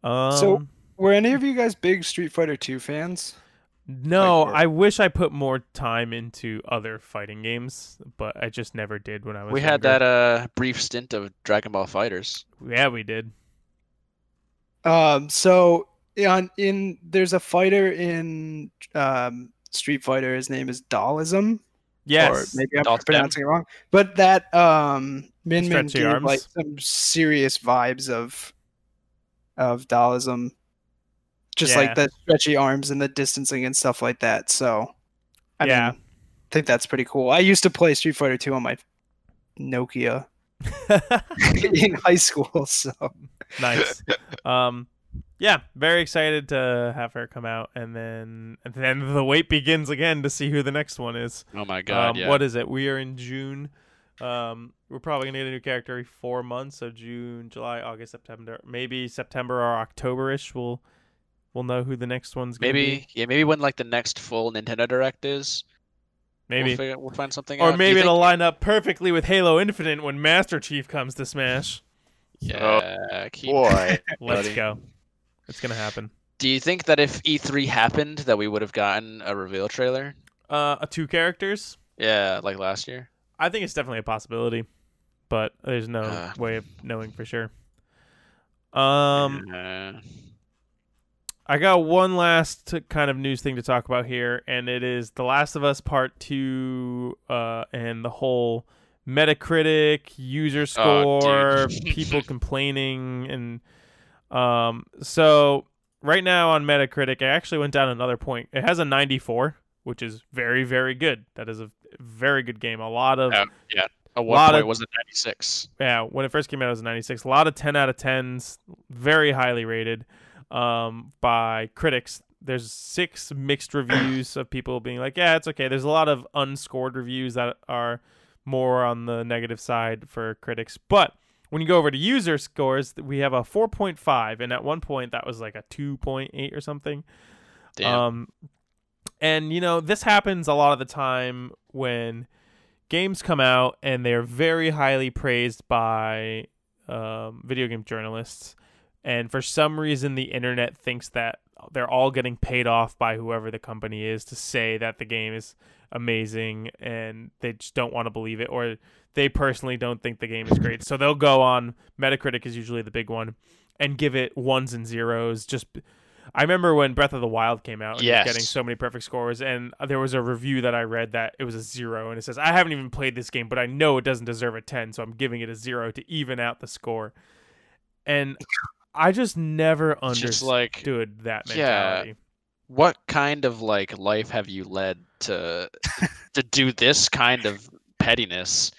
Um, So- were any of you guys big Street Fighter 2 fans? no, like, I wish I put more time into other fighting games, but I just never did when I was. We had that uh brief stint of Dragon Ball Fighters. Yeah, we did. Um, so on in there's a fighter in um, Street Fighter. His name is Dalism. Yes. Or maybe I'm Dhalsim. pronouncing it wrong. But that um, Min Min gave like some serious vibes of of Dalism. Just Yeah. like the stretchy arms and the distancing and stuff like that. So I Yeah. mean, I think that's pretty cool. I used to play Street Fighter 2 on my Nokia in high school, so nice. Um, yeah, very excited to have her come out, and then and then the wait begins again to see who the next one is. Oh my god, um, yeah. What is it? We are in June. Um, we're probably gonna get a new character every four months. So June, July, August, September, maybe September or October-ish. We'll we'll know who the next one's gonna maybe be. yeah, maybe when like the next full Nintendo Direct is, Maybe. we'll, figure, we'll find something or out. Maybe it'll line up perfectly with Halo Infinite when Master Chief comes to Smash. Yeah, keep- Boy, Let's buddy. go. It's gonna happen. Do you think that if E3 happened, that we would have gotten a reveal trailer? Uh, two characters. Yeah, like last year. I think it's definitely a possibility, but there's no Uh. way of knowing for sure. Um, Uh, I got one last kind of news thing to talk about here, and it is The Last of Us Part Two, uh, and the whole Metacritic user Oh, score, dude. people complaining, and um, so right now on Metacritic, it actually went down another point. It has a 94, which is very, very good. That is a very good game. A lot of Yeah. at what Lot point of- was it 96? yeah, when it first came out, it was a 96. A lot of 10 out of 10s, very highly rated um, by critics. There's six mixed reviews of people being like, yeah, it's okay. There's a lot of unscored reviews that are more on the negative side for critics. But when you go over to user scores, we have a 4.5, and at one point that was like a 2.8 or something. Damn. Um, and you know this happens a lot of the time when games come out and they're very highly praised by um, video game journalists, and for some reason the internet thinks that they're all getting paid off by whoever the company is to say that the game is amazing, and they just don't want to believe it, or they personally don't think the game is great. so they'll go on Metacritic is usually the big one and give it ones and zeros just I remember when Breath of the Wild came out and it Yes. getting so many perfect scores, and there was a review that I read that it was a zero, and it says, I haven't even played this game, but I know it doesn't deserve a 10, so I'm giving it a zero to even out the score. And I just never just understood like, that yeah, mentality. what kind of like life have you led to to do this kind of pettiness?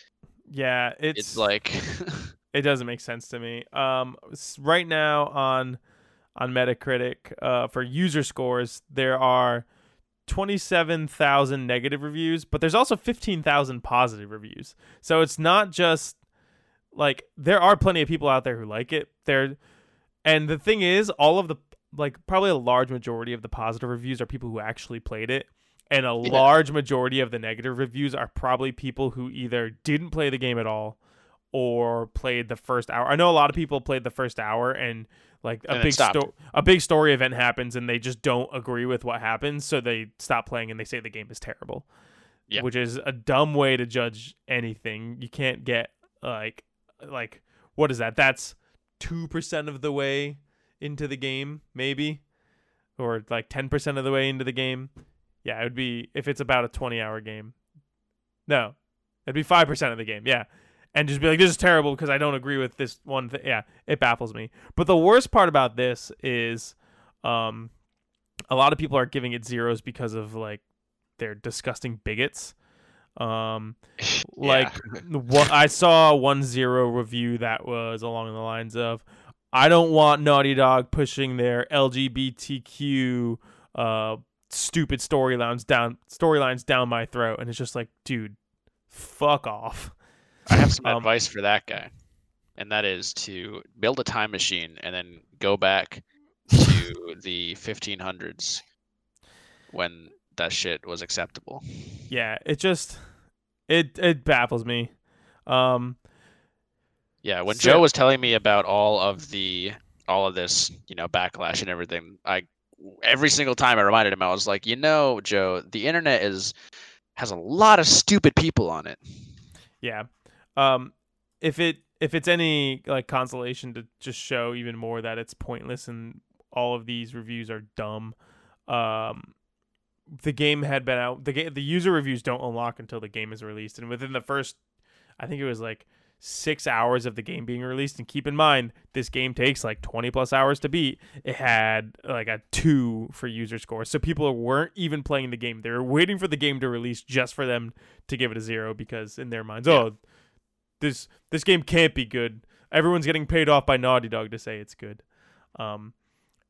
Yeah, it's, It's, like, it doesn't make sense to me. Um, right now on on Metacritic, uh, for user scores, there are twenty seven thousand negative reviews, but there's also fifteen thousand positive reviews. So it's not just like there are plenty of people out there who like it. There, and the thing is, all of the like probably a large majority of the positive reviews are people who actually played it. And a Yeah. large majority of the negative reviews are probably people who either didn't play the game at all or played the first hour. I know a lot of people played the first hour and like a And big sto- a big story event happens and they just don't agree with what happens, so they stop playing and they say the game is terrible. Yeah. Which is a dumb way to judge anything. You can't get like like what is that? That's 2% of the way into the game maybe or like 10% of the way into the game. Yeah, it would be if it's about a 20 hour game. No. It'd be 5% of the game. Yeah and just be like, this is terrible because I don't agree with this one thing. Yeah, it baffles me. But the worst part about this is, um, a lot of people are giving it zeros because of like they're disgusting bigots. Um, like what I saw one zero review that was along the lines of, I don't want Naughty Dog pushing their LGBTQ uh stupid storylines down storylines down my throat, and it's just like, dude, fuck off. I have some Um, advice for that guy, and that is to build a time machine and then go back to the 1500s when that shit was acceptable. yeah it just it it baffles me um Yeah, when So- Joe was telling me about all of the all of this, you know, backlash and everything, I every single time I reminded him, I was like, you know, Joe, the internet is has a lot of stupid people on it. yeah um if it if it's any like consolation to just show even more that it's pointless and all of these reviews are dumb um the game had been out the game the user reviews don't unlock until the game is released. And within the first i think it was like six hours of the game being released. And keep in mind this game takes like 20 plus hours to beat. It had like a two for user score. So people weren't even playing the game. They were waiting for the game to release just for them to give it a zero because in their minds Yeah. oh this this game can't be good. Everyone's getting paid off by naughty dog to say it's good. Um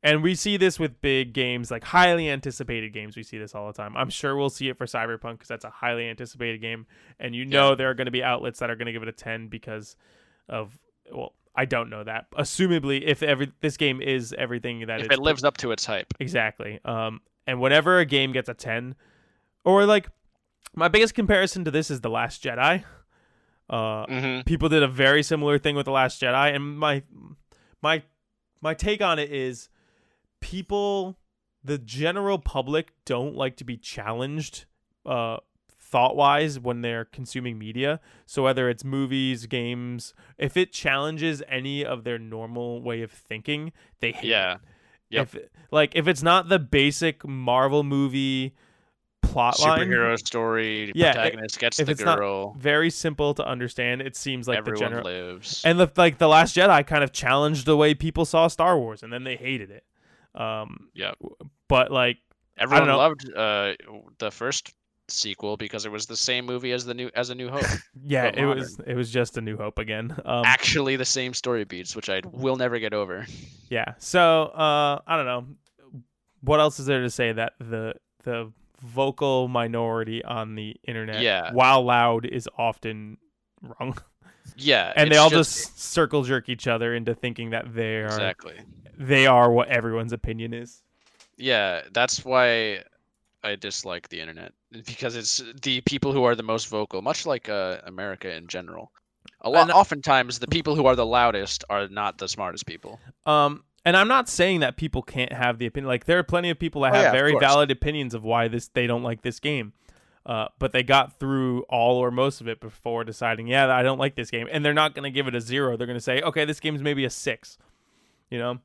and we see this with big games like highly anticipated games we see this all the time i'm sure we'll see it for cyberpunk because that's a highly anticipated game and you know there are going to be outlets that are going to give it a 10 because of well i don't know that assumably if every this game is everything that if it lives up to its hype. Exactly. Um, and whenever a game gets a 10, or like my biggest comparison to this is The Last Jedi. Uh, hmm people did a very similar thing with the Last Jedi, and my my my take on it is people, the general public, don't like to be challenged, uh, thought wise when they're consuming media. So whether it's movies, games, if it challenges any of their normal way of thinking, they hate it. Yeah. Yep. If like if it's not the basic Marvel movie plot line, Superhero story. Yeah, Protagonist gets if the it's not girl. very simple to understand, it seems like everyone the general lives. and the like the Last Jedi kind of challenged the way people saw Star Wars, and then they hated it. Um, yeah. but like Everyone loved uh, the first sequel because it was the same movie as the new as a New Hope. yeah, it was it was just a New Hope again. Um, Actually, the same story beats, which I will never get over. yeah. So uh, I don't know. What else is there to say that the the vocal minority on the internet, Yeah. while loud, is often wrong, Yeah, and they all just, circle jerk each other into thinking that they are exactly. they are what everyone's opinion is. Yeah, that's why I dislike the internet because it's the people who are the most vocal, much like uh, America in general. A lot, And- oftentimes, the people who are the loudest are not the smartest people. Um, and I'm not saying that people can't have the opinion. Like there are plenty of people that Oh, have yeah, very valid opinions of why this they don't like this game. Uh, but they got through all or most of it before deciding, yeah, I don't like this game, and they're not going to give it a zero. They're going to say, okay, this game's maybe a six. You know,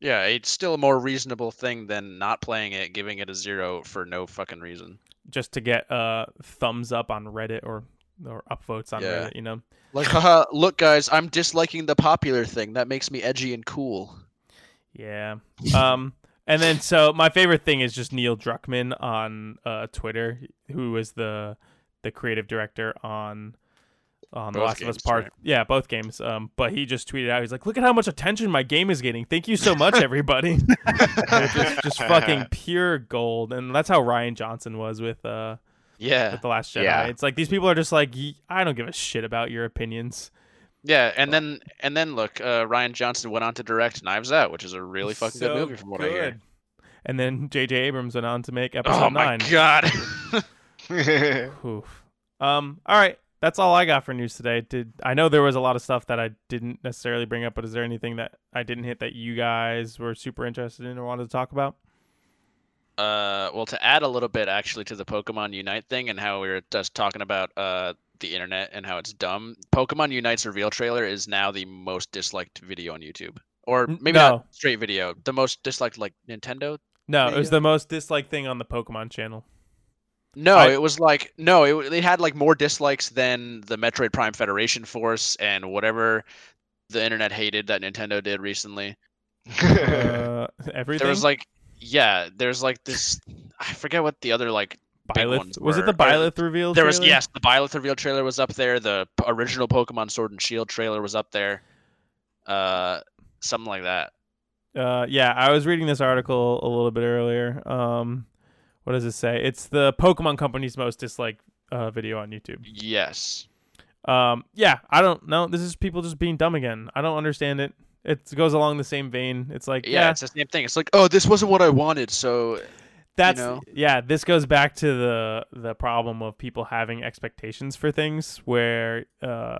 Yeah, it's still a more reasonable thing than not playing it, giving it a zero for no fucking reason. just to get uh thumbs up on Reddit or or upvotes on Yeah. Reddit. You know, Like, haha, look, guys, I'm disliking the popular thing. That makes me edgy and cool. Yeah. Um and then so my favorite thing is just Neil Druckmann on uh Twitter, who is the the creative director on on The Last of Us Part right? Yeah, both games. Um but he just tweeted out he's like, "Look at how much attention my game is getting. Thank you so much everybody." just, just fucking pure gold. And that's how Rian Johnson was with uh Yeah, with The Last Jedi. Yeah. It's like these people are just like, "Ye- "I don't give a shit about your opinions." Yeah, and then and then look, uh, Rian Johnson went on to direct Knives Out, which is a really fucking So good movie from what I hear. And then J.J. Abrams went on to make episode Oh my nine. god. Oof. Um. All right. That's all I got for news today. Did I know there was a lot of stuff that I didn't necessarily bring up, but is there anything that I didn't hit that you guys were super interested in or wanted to talk about? Uh, well, to add a little bit actually to the Pokemon Unite thing and how we were just talking about uh the internet and how it's dumb. Pokemon Unite's reveal trailer is now the most disliked video on YouTube, or maybe no. not straight video. The most disliked like Nintendo. No, it was the most disliked thing on the Pokemon channel. No, I- it was like no, it it had like more dislikes than the Metroid Prime Federation Force and whatever the internet hated that Nintendo did recently. Uh, everything. There was like yeah, there's like this I forget what the other like Byleth. Was it the were. Byleth reveal? There was trailer? yes, the Byleth reveal trailer was up there. The original Pokemon Sword and Shield trailer was up there. Uh, something like that. Uh, yeah, I was reading this article a little bit earlier. Um, what does it say? It's the Pokemon Company's most disliked uh, video on YouTube. Yes. Um, yeah, I don't know. This is people just being dumb again. I don't understand it. It goes along the same vein. It's like, Yeah, yeah, it's the same thing. It's like, oh, this wasn't what I wanted, so that's know? yeah. This goes back to the the problem of people having expectations for things where uh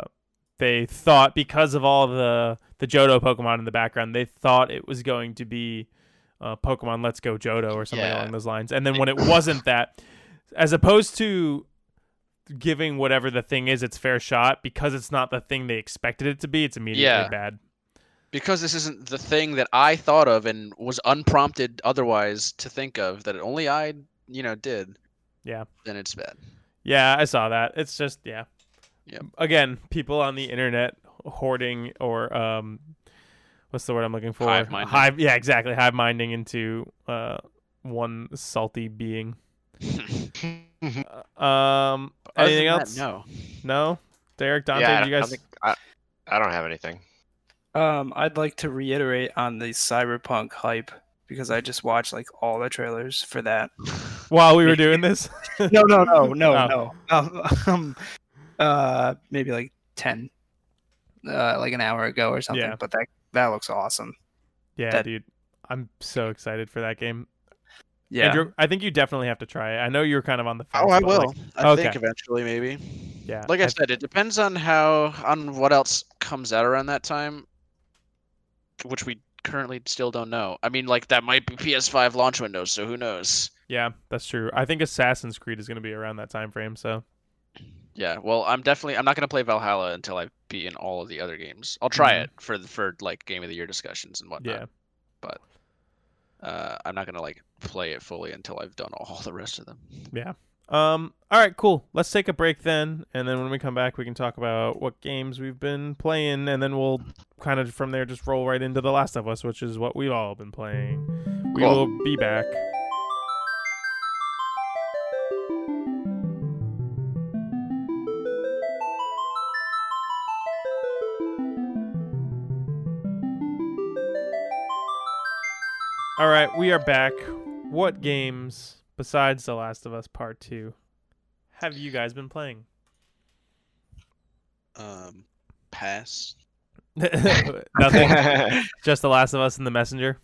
they thought because of all the the Johto Pokemon in the background, they thought it was going to be uh, Pokemon Let's Go Johto or something Yeah. along those lines. And then when it wasn't that, as opposed to giving whatever the thing is its fair shot, because it's not the thing they expected it to be, it's immediately Yeah. bad. Because this isn't the thing that I thought of and was unprompted otherwise to think of that only I, you know, did. Yeah. Then it's bad. Yeah, I saw that. It's just yeah. Yeah. Again, people on the internet hoarding or um, what's the word I'm looking for? Hive minding. Hive. Yeah, exactly. Hive minding into uh one salty being. Uh, um, anything than that, else? no. No. Derek, Dante, yeah, I did you don't- I guys? think- I, I don't have anything. Um, I'd like to reiterate on the cyberpunk hype because I just watched like all the trailers for that. While we were doing this, no, no, no, no, Oh. no. Um, um, uh, maybe like ten, uh, like an hour ago or something. Yeah. But that that looks awesome. yeah, That- dude, I'm so excited for that game. Yeah. Andrew, I think you definitely have to try it. I know you're kind of on the fence. Oh, I will. like, I Okay. think eventually, maybe. Yeah. Like I I- said, it depends on how on what else comes out around that time, which we currently still don't know. I mean, like that might be PS5 launch windows, so who knows? yeah, that's true. I think Assassin's Creed is going to be around that time frame. So Yeah, well, I'm definitely I'm not gonna play Valhalla until I beat in all of the other games. I'll try Mhm. it for the for like game of the year discussions and whatnot. yeah. Uh, I'm not gonna like play it fully until I've done all the rest of them. Um. All right. Cool. Let's take a break then, and then when we come back, we can talk about what games we've been playing, and then we'll kind of from there just roll right into The Last of Us, which is what we've all been playing. We Cool. will be back. All right, we are back. What games besides The Last of Us Part 2 have you guys been playing? Um, pass. Nothing. Just The Last of Us and The Messenger.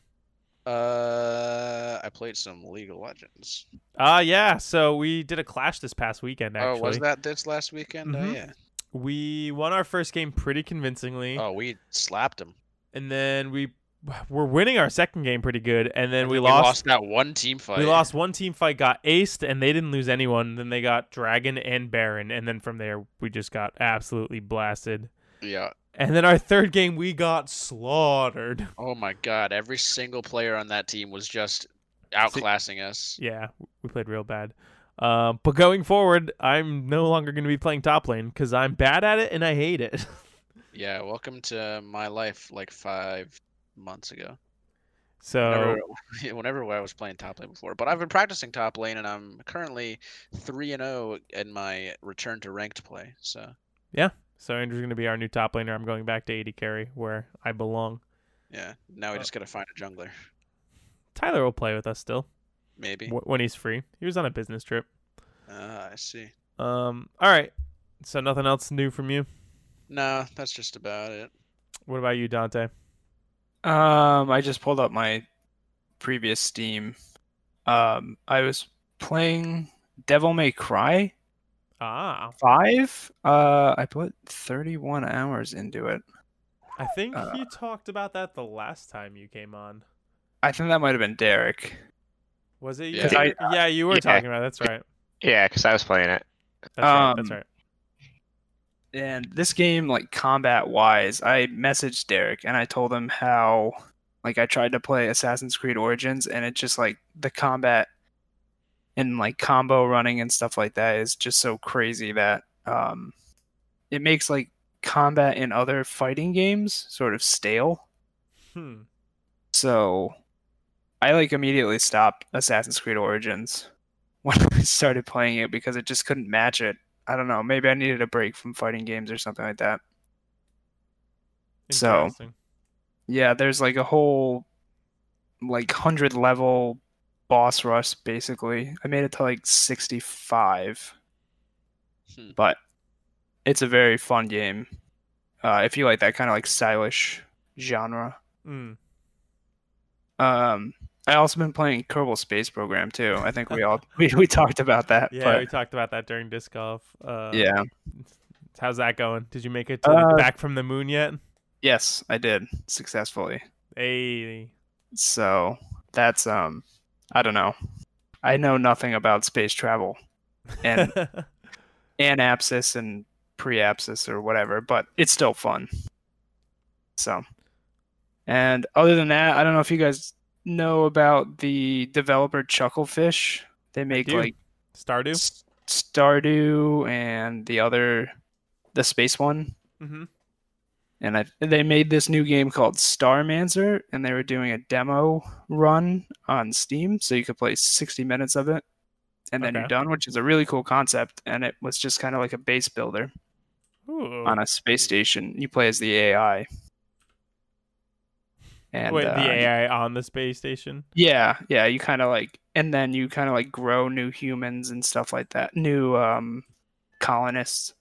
Uh, I played some League of Legends. Ah, yeah. So we did a clash this past weekend. Actually, Oh, was that this last weekend? Oh yeah. we won our first game pretty convincingly, Oh, we slapped him. and then we were winning our second game pretty good, and then And we then lost. that one team fight. We lost one team fight, got aced, and they didn't lose anyone. Then they got Dragon and Baron, and then from there we just got absolutely blasted. Yeah. And then our third game, we got slaughtered. Oh my god, every single player on that team was just outclassing us. Yeah, we played real bad. Um, but going forward, I'm no longer going to be playing top lane because I'm bad at it and I hate it. Yeah, welcome to my life like five months ago. so Whenever, whenever I was playing top lane before. But I've been practicing top lane and I'm currently three and zero in my return to ranked play. So yeah, so Andrew's going to be our new top laner. I'm going back to AD carry where I belong. yeah, now we Uh, just gotta find a jungler. Tyler will play with us still Maybe. wh- when he's free. He was on a business trip. Ah, I see. Um, all right. So nothing else new from you. No, that's just about it. What about you, Dante? Um, I just pulled up my previous Steam. Um, I was playing Devil May Cry Ah, five. Uh, I put 31 hours into it. I think Uh, you talked about that the last time you came on. I think that might have been Derek. Was it? you? Yeah. 'Cause I- yeah, you were Yeah. talking about. it. That's right. yeah, because I was playing it. That's right. That's Um, right. And this game, like combat wise, I messaged Derek and I told him how, like, I tried to play Assassin's Creed Origins and it just like the combat and like combo running and stuff like that is just so crazy that um, it makes like combat in other fighting games sort of stale. Hmm. So I like immediately stopped Assassin's Creed Origins when I started playing it because it just couldn't match it. I don't know. Maybe I needed a break from fighting games or something like that. So- Yeah, there's like a whole like 100 level boss rush basically. I made it to like 65. Hmm. But it's a very fun game. Uh, if you like that kind of like stylish genre. Mm. Um I also been playing Kerbal Space Program too. I think we all we, we talked about that. Yeah, but we talked about that during disc golf. Uh, yeah. How's that going? Did you make it to Uh, back from the moon yet? Yes, I did successfully. Hey. So that's um I don't know. I know nothing about space travel and anapsis and preapsis or whatever, but it's still fun. So and other than that, I don't know if you guys know about the developer Chucklefish. They make like Stardew. S- Stardew and the other the space one. Mm-hmm. and I, they made this new game called Starmancer, and they were doing a demo run on Steam, so you could play 60 minutes of it, and then Okay. you're done, which is a really cool concept. And it was just kind of like a base builder Ooh. on a space station. You play as the AI. And Wait, uh, the AI on the space station. yeah, yeah, you kind of like, and then you kind of like grow new humans and stuff like that, new um, colonists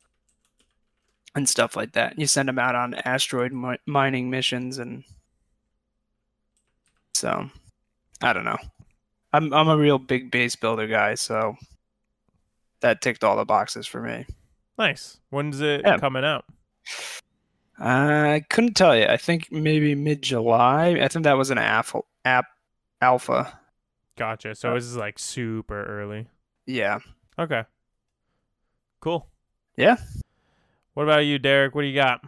and stuff like that. You send them out on asteroid mi- mining missions, and so I don't know. I'm I'm a real big base builder guy, so that ticked all the boxes for me. Nice. When's it Yeah. coming out? I couldn't tell you. I think maybe mid July. I think that was an alpha. App alpha. Gotcha. So this is like super early. Yeah. Okay. Cool. Yeah. What about you, Derek? What do you got?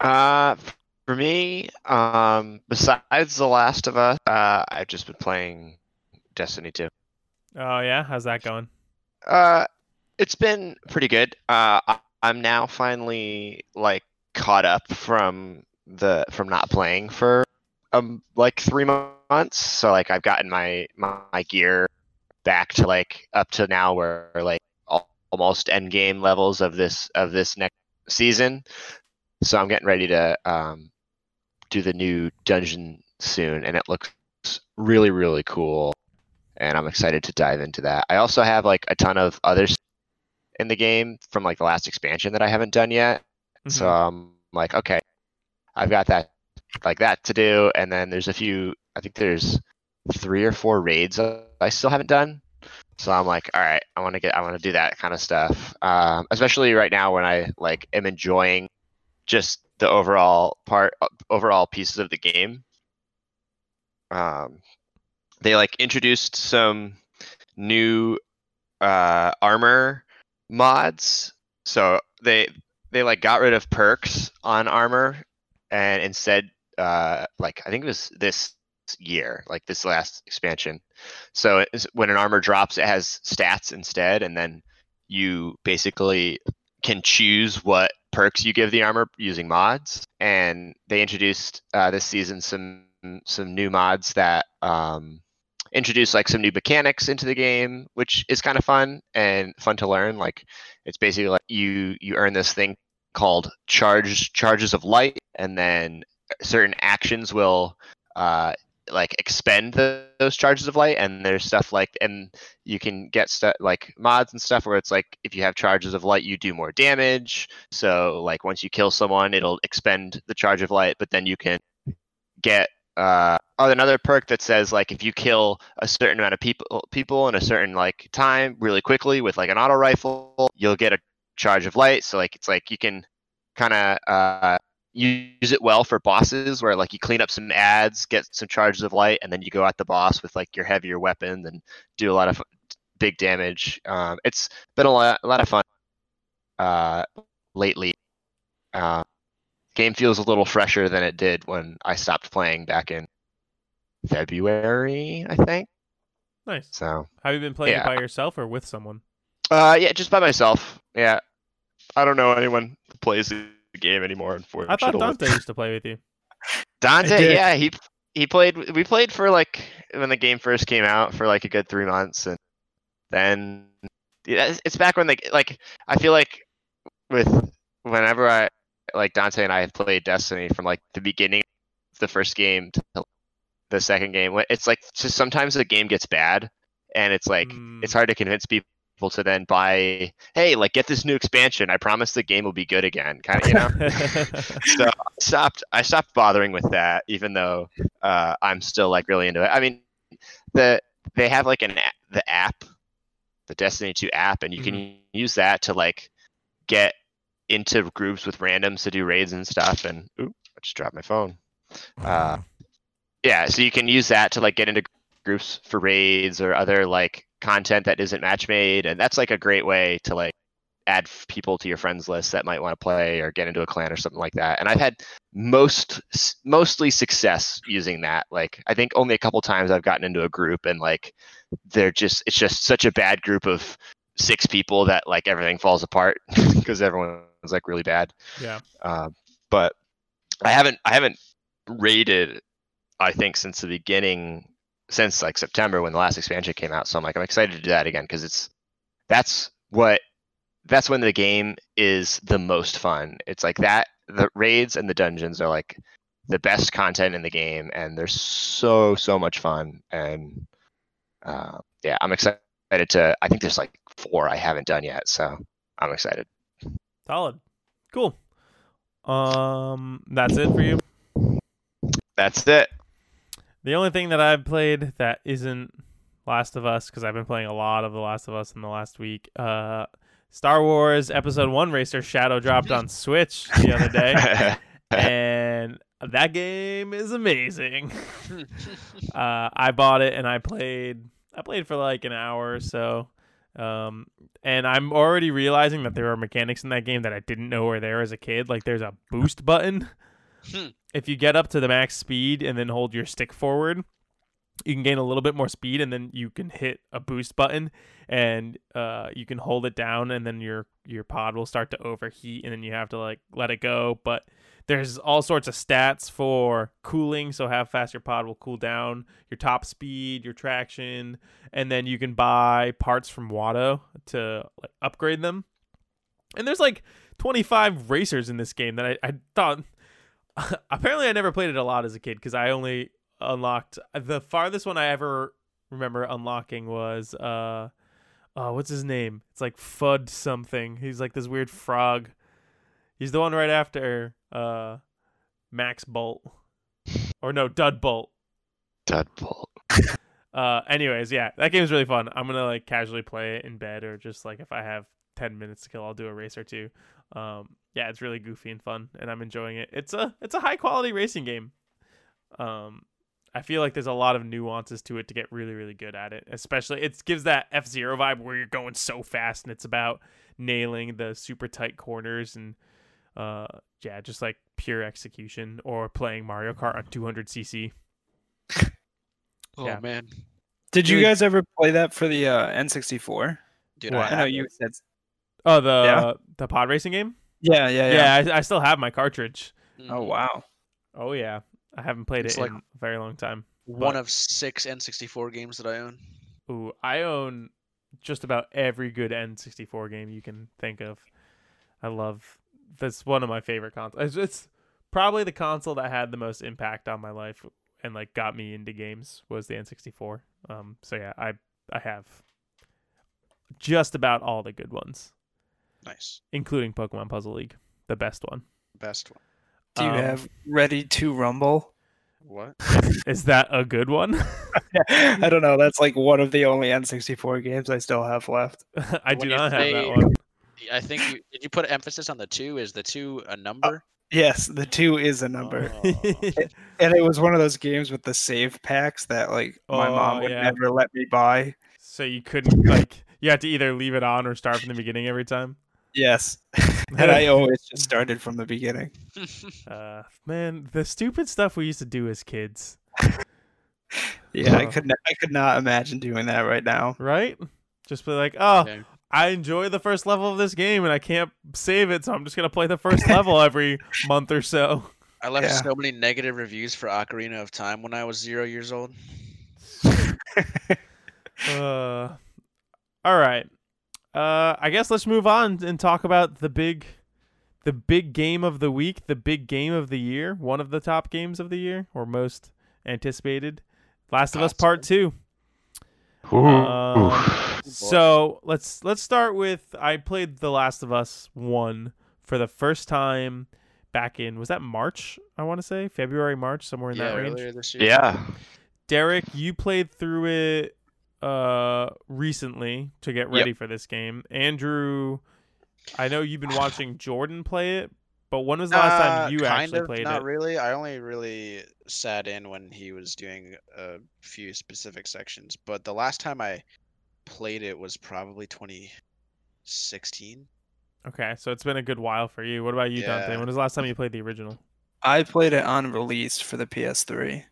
Uh, for me, um, besides The Last of Us, uh, I've just been playing Destiny 2. Oh yeah, how's that going? Uh, it's been pretty good. Uh, I- I'm now finally like caught up from the from not playing for um like three months. So like I've gotten my my, my gear back to like up to now where like almost end game levels of this of this next season. So I'm getting ready to um do the new dungeon soon, and it looks really really cool and I'm excited to dive into that. I also have like a ton of others in the game from like the last expansion that I haven't done yet. So Mhm. I'm like, okay, I've got that like that to do, and then there's a few. I think there's three or four raids I still haven't done. So I'm like, all right, I want to get, I want to do that kind of stuff. Um, especially right now when I like am enjoying just the overall part, overall pieces of the game. Um, they like introduced some new uh, armor mods. So they they like got rid of perks on armor and instead uh like I think it was this year, like this last expansion. So when an armor drops, it has stats instead, and then you basically can choose what perks you give the armor using mods. And they introduced uh, this season some some new mods that um, introduce like some new mechanics into the game, which is kind of fun and fun to learn. Like it's basically like you you earn this thing called charge charges of light, and then certain actions will uh, like expend the, those charges of light. And there's stuff like and you can get stuff like mods and stuff where it's like if you have charges of light, you do more damage. So like once you kill someone, it'll expend the charge of light, but then you can get uh, oh, another perk that says like if you kill a certain amount of people people in a certain like time really quickly with like an auto rifle, you'll get a charge of light. So like it's like you can kind of uh, use it well for bosses where like you clean up some ads, get some charges of light, and then you go at the boss with like your heavier weapon and do a lot of big damage. Um, it's been a lot, a lot of fun uh, lately. Uh, game feels a little fresher than it did when I stopped playing back in February, I think. Nice. So, Have you been playing it by yourself or with someone? uh, yeah, just by myself. Yeah, I don't know anyone who plays the game anymore. Unfortunately, I thought Dante used to play with you. Dante, yeah, he he played. We played for like when the game first came out for like a good three months, and then yeah, it's- it's back when like like I feel like with whenever I like Dante and I have played Destiny from like the beginning, of the first game to the second game. It's like just sometimes the game gets bad, and it's like Mm. it's hard to convince people to then buy. Hey, like get this new expansion. I promise the game will be good again. Kind of, you know. so I stopped I stopped bothering with that, even though uh, I'm still like really into it. I mean, the they have like an the app, the Destiny 2 app, and you can use that to like get into groups with randoms to do raids and stuff. And oop, I just dropped my phone. Uh, yeah, so you can use that to like get into groups for raids or other like content that isn't match made, and that's like a great way to like add people to your friends list that might want to play or get into a clan or something like that. And I've had most mostly success using that. Like I think only a couple times I've gotten into a group and like they're just it's just such a bad group of six people that like everything falls apart because everyone's like really bad. yeah. Uh, but I haven't I haven't rated I think since the beginning since like September when the last expansion came out. So I'm like I'm excited to do that again because it's that's what that's when the game is the most fun. It's like that the raids and the dungeons are like the best content in the game and they're so so much fun and uh, yeah I'm excited to I think there's like four I haven't done yet so I'm excited. Solid. Cool. Um, that's it for you. That's it. The only thing that I've played that isn't Last of Us, because I've been playing a lot of The Last of Us in the last week, uh, Star Wars Episode One Racer Shadow dropped on Switch the other day, and that game is amazing. uh, I bought it and I played. I played for like an hour or so, um, and I'm already realizing that there are mechanics in that game that I didn't know were there as a kid. Like there's a boost button. Hmm. if you get up to the max speed and then hold your stick forward, you can gain a little bit more speed, and then you can hit a boost button, and uh, you can hold it down, and then your your pod will start to overheat, and then you have to like let it go. But there's all sorts of stats for cooling, so how fast your pod will cool down, your top speed, your traction, and then you can buy parts from Watto to like upgrade them. And there's like 25 racers in this game that I, I thought. Apparently, I never played it a lot as a kid because I only unlocked the farthest one I ever remember unlocking was uh, oh, what's his name? It's like Fud something. He's like this weird frog. He's the one right after uh, Max Bolt, or no, Dud Bolt. Deadbolt. Uh, anyways, yeah, that game's really fun. I'm gonna like casually play it in bed, or just like if I have ten minutes to kill, I'll do a race or two. Um, yeah, it's really goofy and fun, and I'm enjoying it. It's a it's a high quality racing game. Um, I feel like there's a lot of nuances to it to get really really good at it. Especially it gives that F Zero vibe where you're going so fast, and it's about nailing the super tight corners and uh yeah, just like pure execution or playing Mario Kart on 200cc. oh Yeah. man, Did you guys ever play that for the uh, N64? dude, What? I I know you said. Oh, the Yeah. the pod racing game. Yeah, yeah, Yeah, yeah. I, I still have my cartridge. Oh Mhm. wow. Oh yeah, I haven't played It's it like- in a very long time. One But- of six N64 games that I own. Ooh, I own just about every good N64 game you can think of. I love that's one of my favorite consoles. It's, it's probably the console that had the most impact on my life and like got me into games was the N64. Um, so yeah, I I have just about all the good ones, Nice, including Pokemon Puzzle League, the best one. best one. Do you Um, have Ready to Rumble? What? Is that a good one? I don't know. That's like one of the only N64 games I still have left. I do When you not have that one. I think you did. You put emphasis on the two. Is the two a number? Yes, the two is a number. Oh. And it was one of those games with the save packs that like my mom Oh, would yeah. never let me buy. so you couldn't like you had to either leave it on or start from the beginning every time. Yes. and I always just started from the beginning. Uh, man, the stupid stuff we used to do as kids, Yeah, I Oh. could not, I could not imagine doing that right now. right? Just be like, oh, Yeah. I enjoy the first level of this game and I can't save it, so I'm just gonna play the first level every month or so. I left Yeah. so many negative reviews for Ocarina of Time when I was zero years old. Uh, all right. Uh, I guess let's move on and talk about the big, the big game of the week, the big game of the year, one of the top games of the year or most anticipated. Last of Us Part Two. Um, So let's let's start with I played The Last of Us one for the first time back in was that March I want to say February March somewhere in yeah, that range. earlier this year. yeah. Derek, you played through it uh recently to get ready for this game. Andrew, I know you've been watching Jordan play it, but when was the last Uh, time you kind actually of, played not it? really. I only really sat in when he was doing a few specific sections. But the last time I played it was probably 2016. Okay, so it's been a good while for you. What about you, Dante? When was the last time you played the original? I played it on release for the PS3.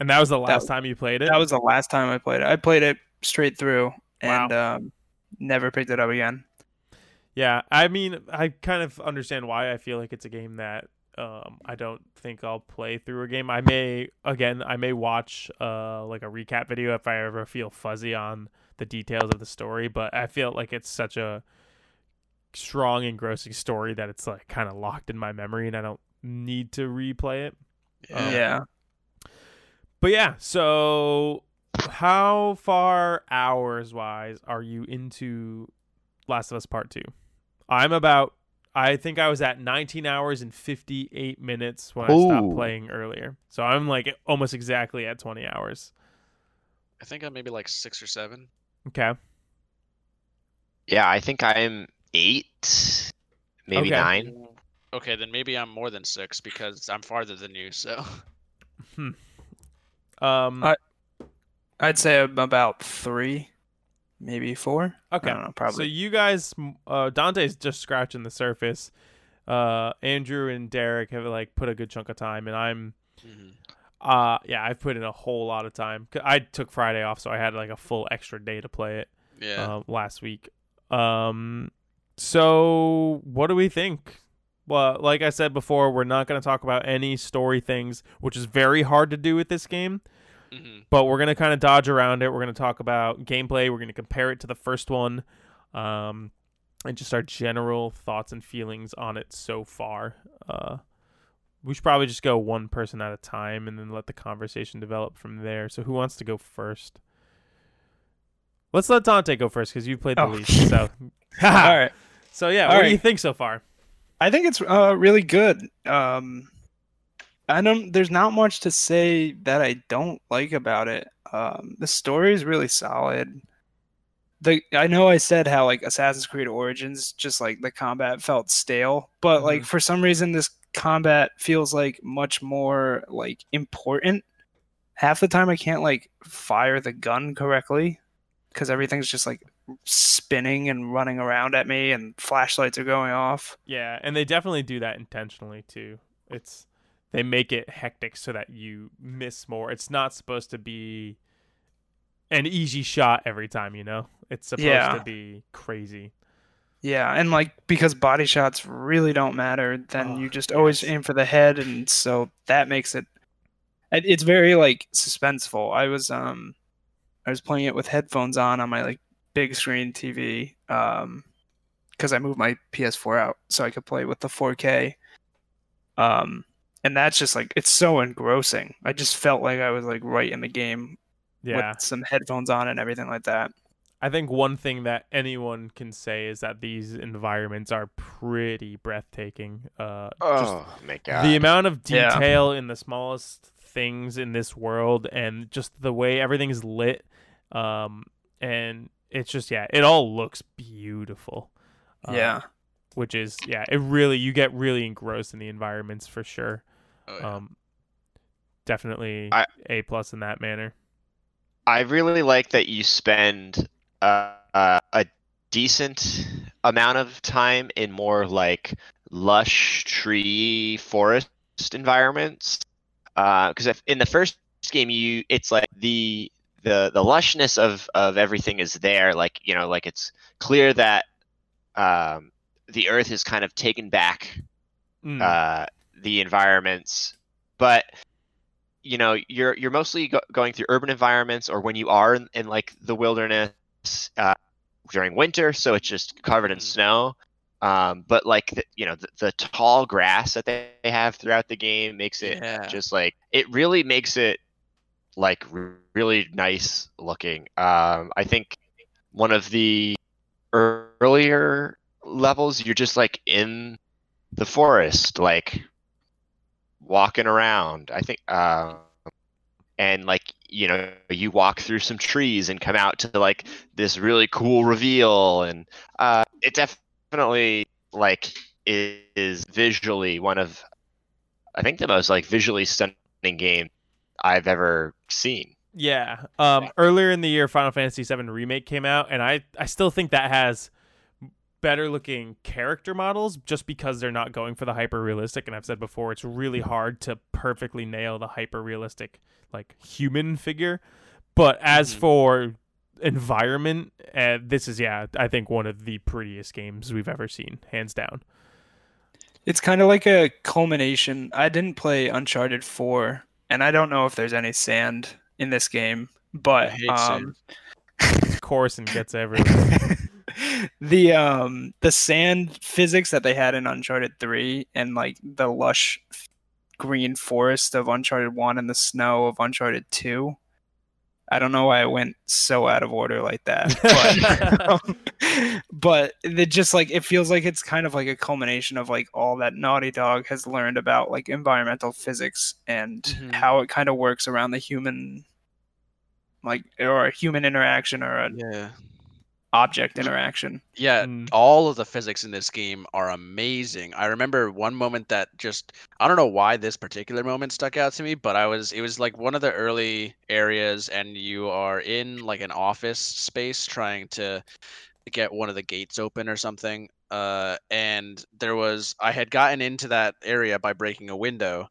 And that was the last was- time you played it? That was the last time I played it. I played it straight through and um, never picked it up again. Yeah, I mean, I kind of understand why I feel like it's a game that um, I don't think I'll play through a game. I may again, I may watch uh, like a recap video if I ever feel fuzzy on the details of the story, but I feel like it's such a strong, engrossing story that it's like kind of locked in my memory, and I don't need to replay it. Um, yeah. But yeah, so how far hours wise are you into Last of Us Part 2? I'm about I think I was at 19 hours and 58 minutes when I stopped playing earlier. So I'm like almost exactly at 20 hours. I think I'm maybe like six or seven. Okay. Yeah, I think I'm eight, maybe Okay. nine. Okay, then maybe I'm more than six because I'm farther than you. So hmm. Um, I- I'd say I'm about three, maybe four. okay. I don't know, So you guys, uh, Dante's just scratching the surface. Uh, Andrew and Derek have like put a good chunk of time, and I'm, Mhm. Uh, yeah, I've put in a whole lot of time. I took Friday off, so I had like a full extra day to play it. yeah, uh, last week. Um, so what do we think? Well, like I said before, we're not going to talk about any story things, which is very hard to do with this game. Mhm. But we're going to kind of dodge around it. We're going to talk about gameplay. We're going to compare it to the first one, um, and just our general thoughts and feelings on it so far. Uh, we should probably just go one person at a time and then let the conversation develop from there. So who wants to go first? Let's let Dante go first because you played the Oh. least. So, All right. so yeah, All what do you think so far? I think it's uh, really good. Um, I don't. There's not much to say that I don't like about it. Um, the story is really solid. The I know I said how like Assassin's Creed Origins, just like the combat felt stale, but like Mhm. for some reason this combat feels like much more like important. Half the time I can't like fire the gun correctly because everything's just like spinning and running around at me, and flashlights are going off. Yeah, and they definitely do that intentionally too. It's they make it hectic so that you miss more. It's not supposed to be an easy shot every time, you know. It's supposed Yeah. to be crazy. Yeah, and like because body shots really don't matter, then Oh, you just always aim for the head, and so that makes it. it- It's very like suspenseful. I was um, I was playing it with headphones on on my like big screen TV um, because I moved my PS4 out so I could play with the 4K. Um, and that's just like it's so engrossing. I just felt like I was like right in the game Yeah. with some headphones on and everything like that. I think one thing that anyone can say is that these environments are pretty breathtaking. Uh just Oh my god. the amount of Yeah. detail in the smallest things in this world and just the way everything's lit um and it's just yeah it all looks beautiful Uh, yeah. which is yeah it really you get really engrossed in the environments for sure Oh, yeah. um definitely I- a plus in that manner I really like that you spend uh, uh, a decent amount of time in more like lush tree forest environments. Because if in the first game, you it's like the the the lushness of of everything is there. Like you know, like it's clear that um, the Earth is kind of taken back Mm, uh, the environments, but you know you're you're mostly go- going through urban environments, or when you are in, in like the wilderness uh, during winter, so it's just covered in Mhm. snow. Um, but like the, you know the, the tall grass that they have throughout the game makes it Yeah. just like it really makes it like really nice looking. Um, I think one of the earlier levels you're just like in the forest like walking around i think uh, and like you know you walk through some trees and come out to like this really cool reveal and uh, it definitely like is visually one of i think the most like visually stunning game i've ever seen. Yeah um earlier in the year final fantasy 7 remake came out and i i still think that has better looking character models just because they're not going for the hyper realistic and I've said before it's really hard to perfectly nail the hyper realistic like human figure but as Mhm. for environment uh, this is yeah I think one of the prettiest games we've ever seen hands down It's kind of like a culmination. I didn't play Uncharted 4, and I don't know if there's any sand in this game, but I hate um, of course and gets everywhere the um the sand physics that they had in Uncharted 3 and like the lush green forest of Uncharted 1 and the snow of Uncharted 2. I don't know why I went so out of order like that, but um, but it just like it feels like it's kind of like a culmination of like all that Naughty Dog has learned about like environmental physics and Mhm. how it kind of works around the human like or a human interaction or a yeah. Object interaction. Yeah, Mm. all of the physics in this game are amazing. I remember one moment that just I don't know why this particular moment stuck out to me, but I was it was like one of the early areas and you are in like an office space trying to get one of the gates open or something. Uh and there was I had gotten into that area by breaking a window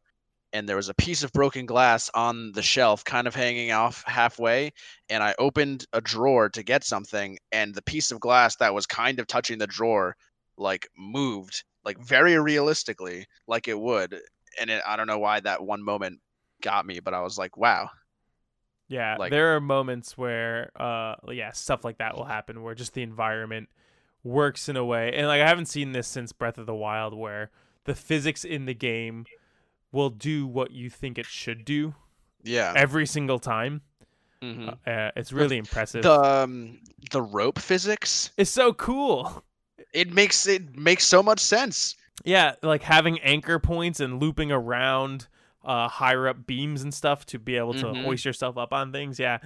and there was a piece of broken glass on the shelf kind of hanging off halfway and I opened a drawer to get something, and the piece of glass that was kind of touching the drawer, like moved, like very realistically, like it would. And it, I don't know why that one moment got me, but I was like, wow. Yeah, Like- there are moments where, uh, yeah, stuff like that will happen where just the environment works in a way, and like I haven't seen this since Breath of the Wild, where the physics in the game will do what you think it should do Yeah. every single time. hmm Uh, it's really impressive. The um, the rope physics, is so cool. it makes it makes so much sense. Yeah, like having anchor points and looping around uh, higher up beams and stuff to be able to Mhm. hoist yourself up on things. Yeah,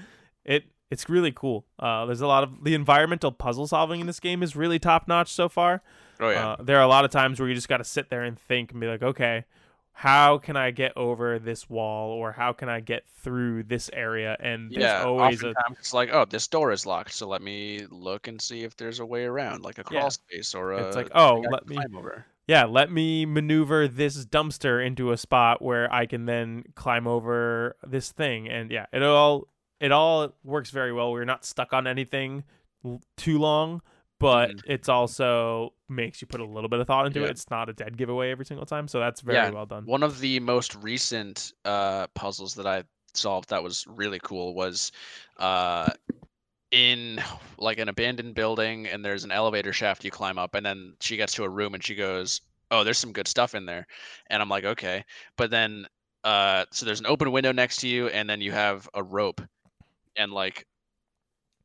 it it's really cool. Uh, there's a lot of the environmental puzzle solving in this game is really top notch so far. Oh yeah. Uh, there are a lot of times where you just got to sit there and think and be like, okay, how can I get over this wall or how can I get through this area? And there's yeah, always a it's like, oh, this door is locked, so let me look and see if there's a way around, like a crawl Yeah. space or a. It's like, oh, let me over. yeah, let me maneuver this dumpster into a spot where I can then climb over this thing, and yeah, it all it all works very well. We're not stuck on anything too long, but Mhm. it's also makes you put a little bit of thought into Yeah. it. It's not a dead giveaway every single time, so that's very Yeah, well done. One of the most recent uh, puzzles that I solved that was really cool was uh, in like an abandoned building, and there's an elevator shaft you climb up, and then she gets to a room and she goes, "Oh, there's some good stuff in there," and I'm like, "Okay," but then uh, so there's an open window next to you, and then you have a rope, and like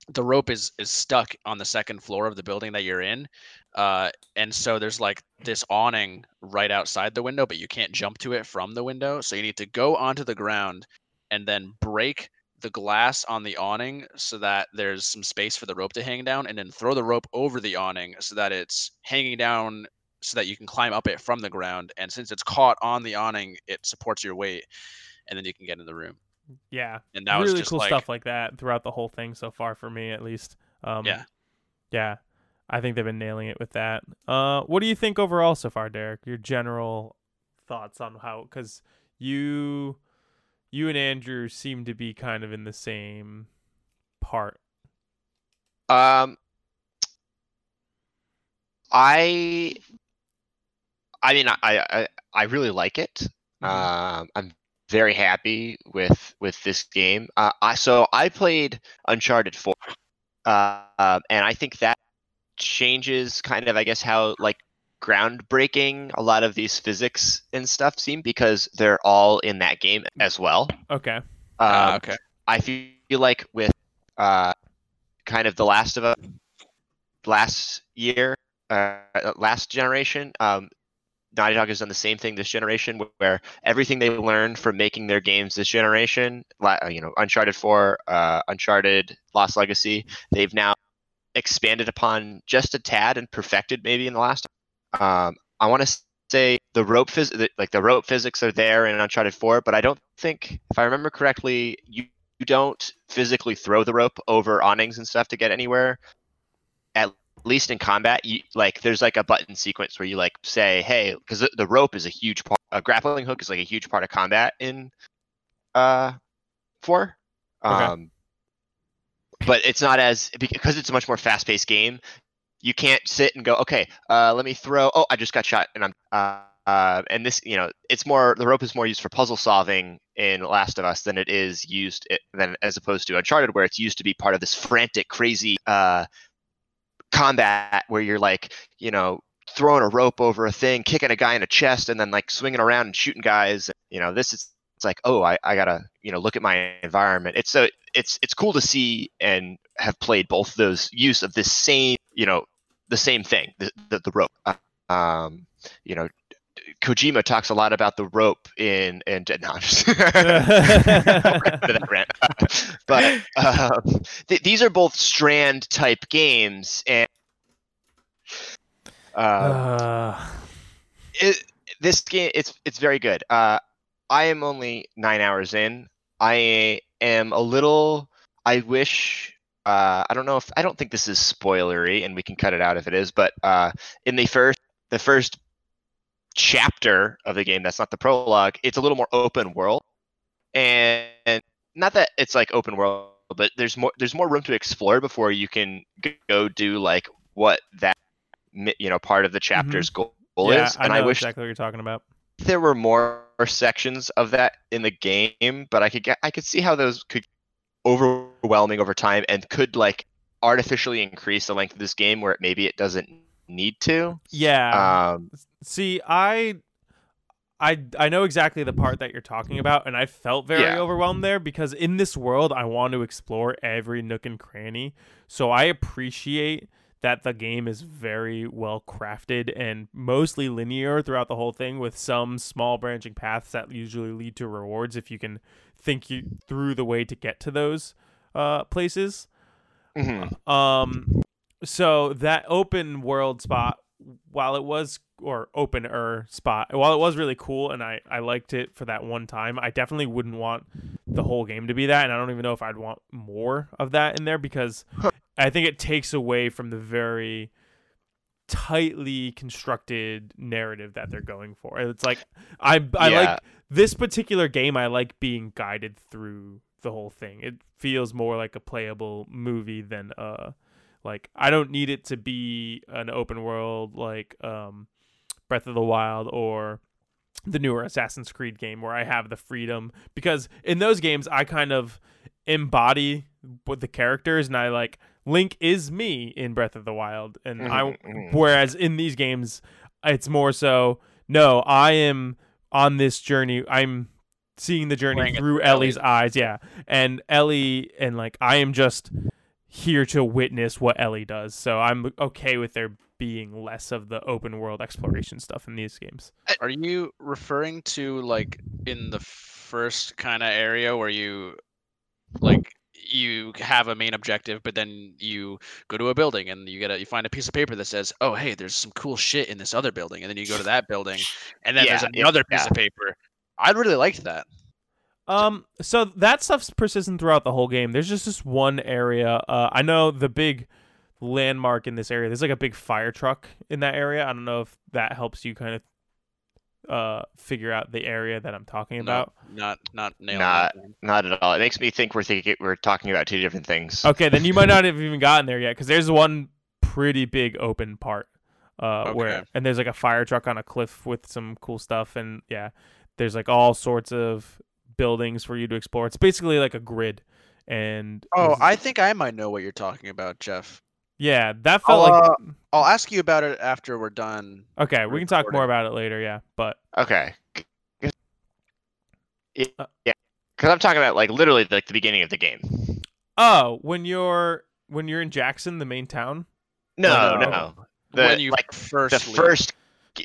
the rope is is stuck on the second floor of the building that you're in uh and so there's like this awning right outside the window but you can't jump to it from the window so you need to go onto the ground and then break the glass on the awning so that there's some space for the rope to hang down and then throw the rope over the awning so that it's hanging down so that you can climb up it from the ground and since it's caught on the awning it supports your weight and then you can get in the room Yeah, and that was really just cool like stuff like that throughout the whole thing so far for me, at least. Um, Yeah. yeah, I think they've been nailing it with that. Uh, what do you think overall so far, Derek? Your general thoughts on how? Because you, you and Andrew seem to be kind of in the same part. Um, I, I mean, I, I, I really like it. Mhm. Um, I'm very happy with with this game. Uh, I so I played Uncharted Four, uh, um, and I think that changes kind of, I guess, how like groundbreaking a lot of these physics and stuff seem because they're all in that game as well. Okay. Ah, Um, okay I feel like with uh, kind of the Last of Us last year, uh, last generation, um, Naughty Dog has done the same thing this generation, where everything they learned from making their games this generation, uh, you know, Uncharted 4, uh, Uncharted Lost Legacy, they've now expanded upon just a tad and perfected maybe in the last. Um, I want to say the rope phys- like the rope physics are there in Uncharted 4, but I don't think, if I remember correctly, you you don't physically throw the rope over awnings and stuff to get anywhere. Least in combat, you like there's like a button sequence where you like say, "Hey," because the, the rope is a huge part. A grappling hook is like a huge part of combat in uh four. Okay. Um, but it's not as because it's a much more fast-paced game. You can't sit and go, "Okay, uh, let me throw." Oh, I just got shot, and I'm. Uh, uh, and this, you know, it's more the rope is more used for puzzle solving in Last of Us than it is used it, than as opposed to Uncharted, where it's used to be part of this frantic, crazy uh, combat where you're like, you know, throwing a rope over a thing, kicking a guy in the chest, and then like swinging around and shooting guys. You know, this is it's like, oh, I, I gotta, you know, look at my environment. It's so it's it's cool to see and have played both those use of this same, you know, the same thing, the the, the rope. Um, you know, Kojima talks a lot about the rope in and no, just- but um, th- these are both strand type games and uh, Uh, it, this game it's it's very good. Uh, I am only nine hours in. I am a little. I wish. Uh, I don't know if I don't think this is spoilery, and we can cut it out if it is. But uh, in the first the first chapter of the game, that's not the prologue. It's a little more open world, and, and not that it's like open world, but there's more there's more room to explore before you can go do like what that you know part of the mm-hmm. chapter's goal yeah, is. I know I wish exactly what you're talking about. there were more sections of that in the game, but I could get I could see how those could overwhelming over time and could like artificially increase the length of this game where it, maybe it doesn't need to. Yeah. Um, See, I, I, I know exactly the part that you're talking about, and I felt very Yeah. overwhelmed there because in this world, I want to explore every nook and cranny. So I appreciate that the game is very well crafted and mostly linear throughout the whole thing, with some small branching paths that usually lead to rewards if you can think you through the way to get to those uh, places. mhm. Um, so that open world spot, while it was or opener spot, while it was really cool and I I liked it for that one time, I definitely wouldn't want the whole game to be that, and I don't even know if I'd want more of that in there because I think it takes away from the very tightly constructed narrative that they're going for. It's like I I Yeah. like this particular game I like being guided through the whole thing. It feels more like a playable movie than uh like I don't need it to be an open world like um Breath of the Wild or the newer Assassin's Creed game where I have the freedom. Because in those games I kind of embody what the characters and I like Link is me in Breath of the Wild. And I Mhm, mhm. whereas in these games it's more so no I am on this journey. I'm seeing the journey Playing through through Ellie's Ellie. eyes. Yeah. And Ellie and like I am just here to witness what Ellie does so I'm okay with there being less of the open world exploration stuff in these games Are you referring to like in the first kind of area where you like you have a main objective, but then you go to a building and you get a you find a piece of paper that says, "Oh, hey, there's some cool shit in this other building," and then you go to that building, and then there's Yeah, yeah, another piece of paper. I really liked that. Um, so that stuff's persistent throughout the whole game. There's just this one area. Uh, I know the big landmark in this area. There's like a big fire truck in that area. I don't know if that helps you kind of uh figure out the area that I'm talking No, about. not not nailing Not- Not at all. It makes me think we're thinking we're talking about two different things. Okay, then you might not have even gotten there yet because there's one pretty big open part. Uh, where Okay. and there's like a fire truck on a cliff with some cool stuff and yeah, there's like all sorts of buildings for you to explore. It's basically like a grid. And Oh, there's- I think I might know what you're talking about, Jeff. yeah, that felt I'll, like uh, I'll ask you about it after we're done. Okay, we can talk more about it later, yeah. But Okay. Yeah, Uh, yeah. Because I'm talking about like literally like the beginning of the game. oh, when you're when you're in Jackson, the main town. No, no. no. The, when you like first the leave. first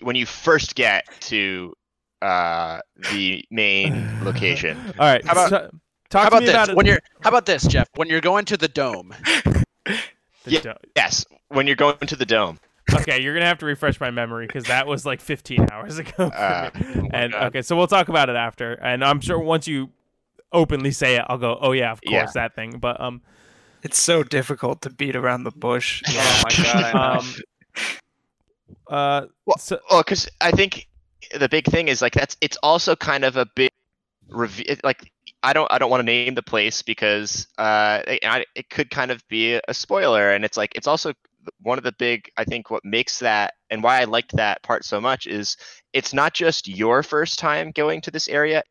when you first get to uh the main location. All right. How about- so- talk How to about me this? about it. when you're how about this, Jeff? When you're going to the dome. the Yeah. do- Yes, when you're going to the dome. okay, you're gonna have to refresh my memory because that was like 15 hours ago. Uh. Oh and God. okay, so we'll talk about it after. And I'm sure once you openly say it, I'll go, oh yeah, of course Yeah. that thing. But um, It's so difficult to beat around the bush. Oh my god, um, uh, Well, so, Well, because I think the big thing is like that's it's also kind of a big rev- like I don't I don't want to name the place because uh it, it could kind of be a spoiler and it's like it's also one of the big I think what makes that and why I liked that part so much is it's not just your first time going to this area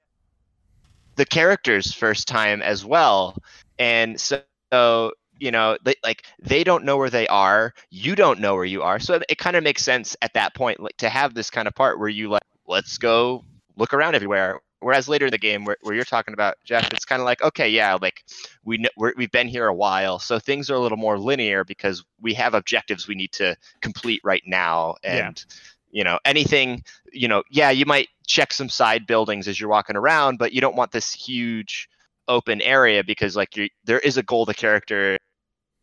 the character's first time as well and so you know they, like they don't know where they are you don't know where you are. So it, it kind of makes sense at that point like to have this kind of part where you like let's go look around everywhere. Whereas later in the game where, where you're talking about jeff it's kind of like okay yeah like we kn- we're, we've been here a while so things are a little more linear because we have objectives we need to complete right now. Yeah. and you know anything you know yeah you might check some side buildings as you're walking around but you don't want this huge open area because like you there is a goal the character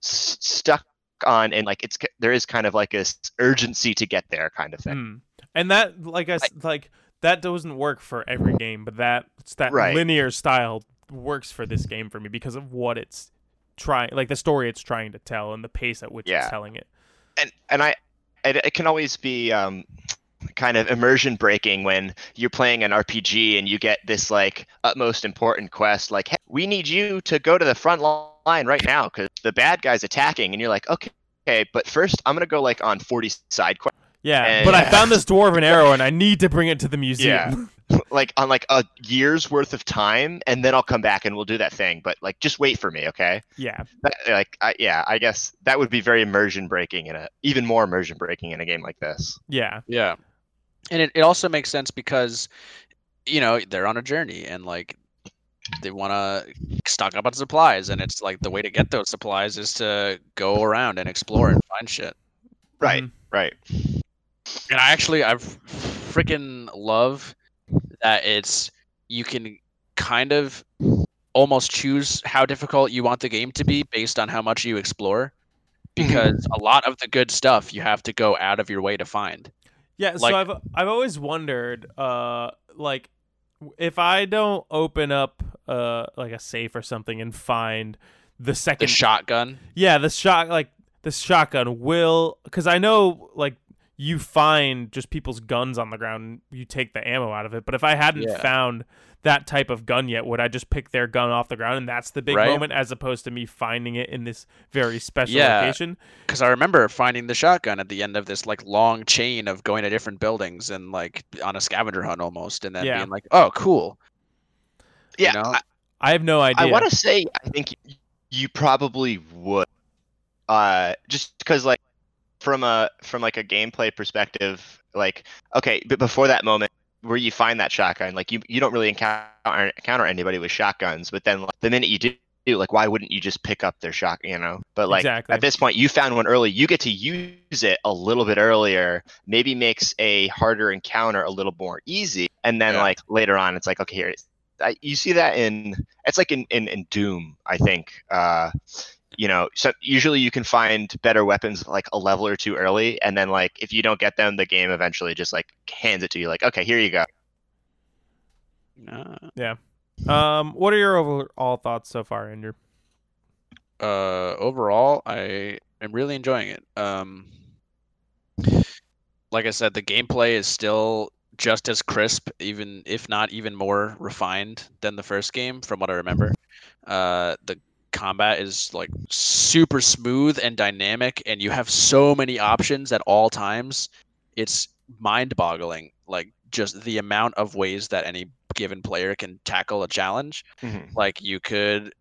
s- stuck on and like it's there is kind of like a s- urgency to get there kind of thing Mm. And that, like I s- like that doesn't work for every game, but that that Right. linear style works for this game for me because of what it's trying, like the story it's trying to tell and the pace at which Yeah. it's telling it. and and I it, it can always be um, kind of immersion breaking when you're playing an RPG and you get this like utmost important quest like hey, we need you to go to the front line right now because the bad guy's attacking and you're like okay okay but first I'm gonna go like on 40 side quests Yeah, And- but I found this dwarven arrow and I need to bring it to the museum. Yeah. like on like a year's worth of time and then I'll come back and we'll do that thing but like just wait for me okay Yeah, that, like I, yeah I guess that would be very immersion breaking in a even more immersion breaking in a game like this yeah, Yeah. And it, it also makes sense because, you know, they're on a journey and like they want to stock up on supplies. And it's like the way to get those supplies is to go around and explore and find shit. right Mhm. right And I actually, I freaking love that it's, you can kind of almost choose how difficult you want the game to be based on how much you explore. Because a lot of the good stuff you have to go out of your way to find. Yeah, Like- so I've I've always wondered, uh, like, if I don't open up uh like a safe or something and find the The second, shotgun. yeah, the shot like the shotgun will, because I know like you find just people's guns on the ground, and you take the ammo out of it. But if I hadn't Yeah. found that type of gun yet, would I just pick their gun off the ground and that's the big Right. moment, as opposed to me finding it in this very special Yeah. location? because I remember finding the shotgun at the end of this like long chain of going to different buildings and like on a scavenger hunt almost, and then Yeah. being like, "Oh, cool." yeah know? I- I have no idea. I want to say I think you probably would, uh, just because like from a from like a gameplay perspective, like okay, but before that moment where you find that shotgun, like you you don't really encounter encounter anybody with shotguns, but then like, the minute you do. Like why wouldn't you just pick up their shot? You know, but like Exactly. at this point, you found one early. You get to use it a little bit earlier. Maybe makes a harder encounter a little more easy. And then Yeah. like later on, it's like okay, here. It's, I, you see that in it's like in, in, in Doom, I think. Uh, you know, so usually you can find better weapons like a level or two early, and then like if you don't get them, the game eventually just like hands it to you, like okay, here you go. Uh, Um, what are your overall thoughts so far, Andrew? uh, overall, I am really enjoying it. Um, like I said, the gameplay is still just as crisp, even if not even more refined than the first game, from what I remember. Uh, the combat is like super smooth and dynamic, and you have so many options at all times. It's mind-boggling, like just the amount of ways that any given player can tackle a challenge like you could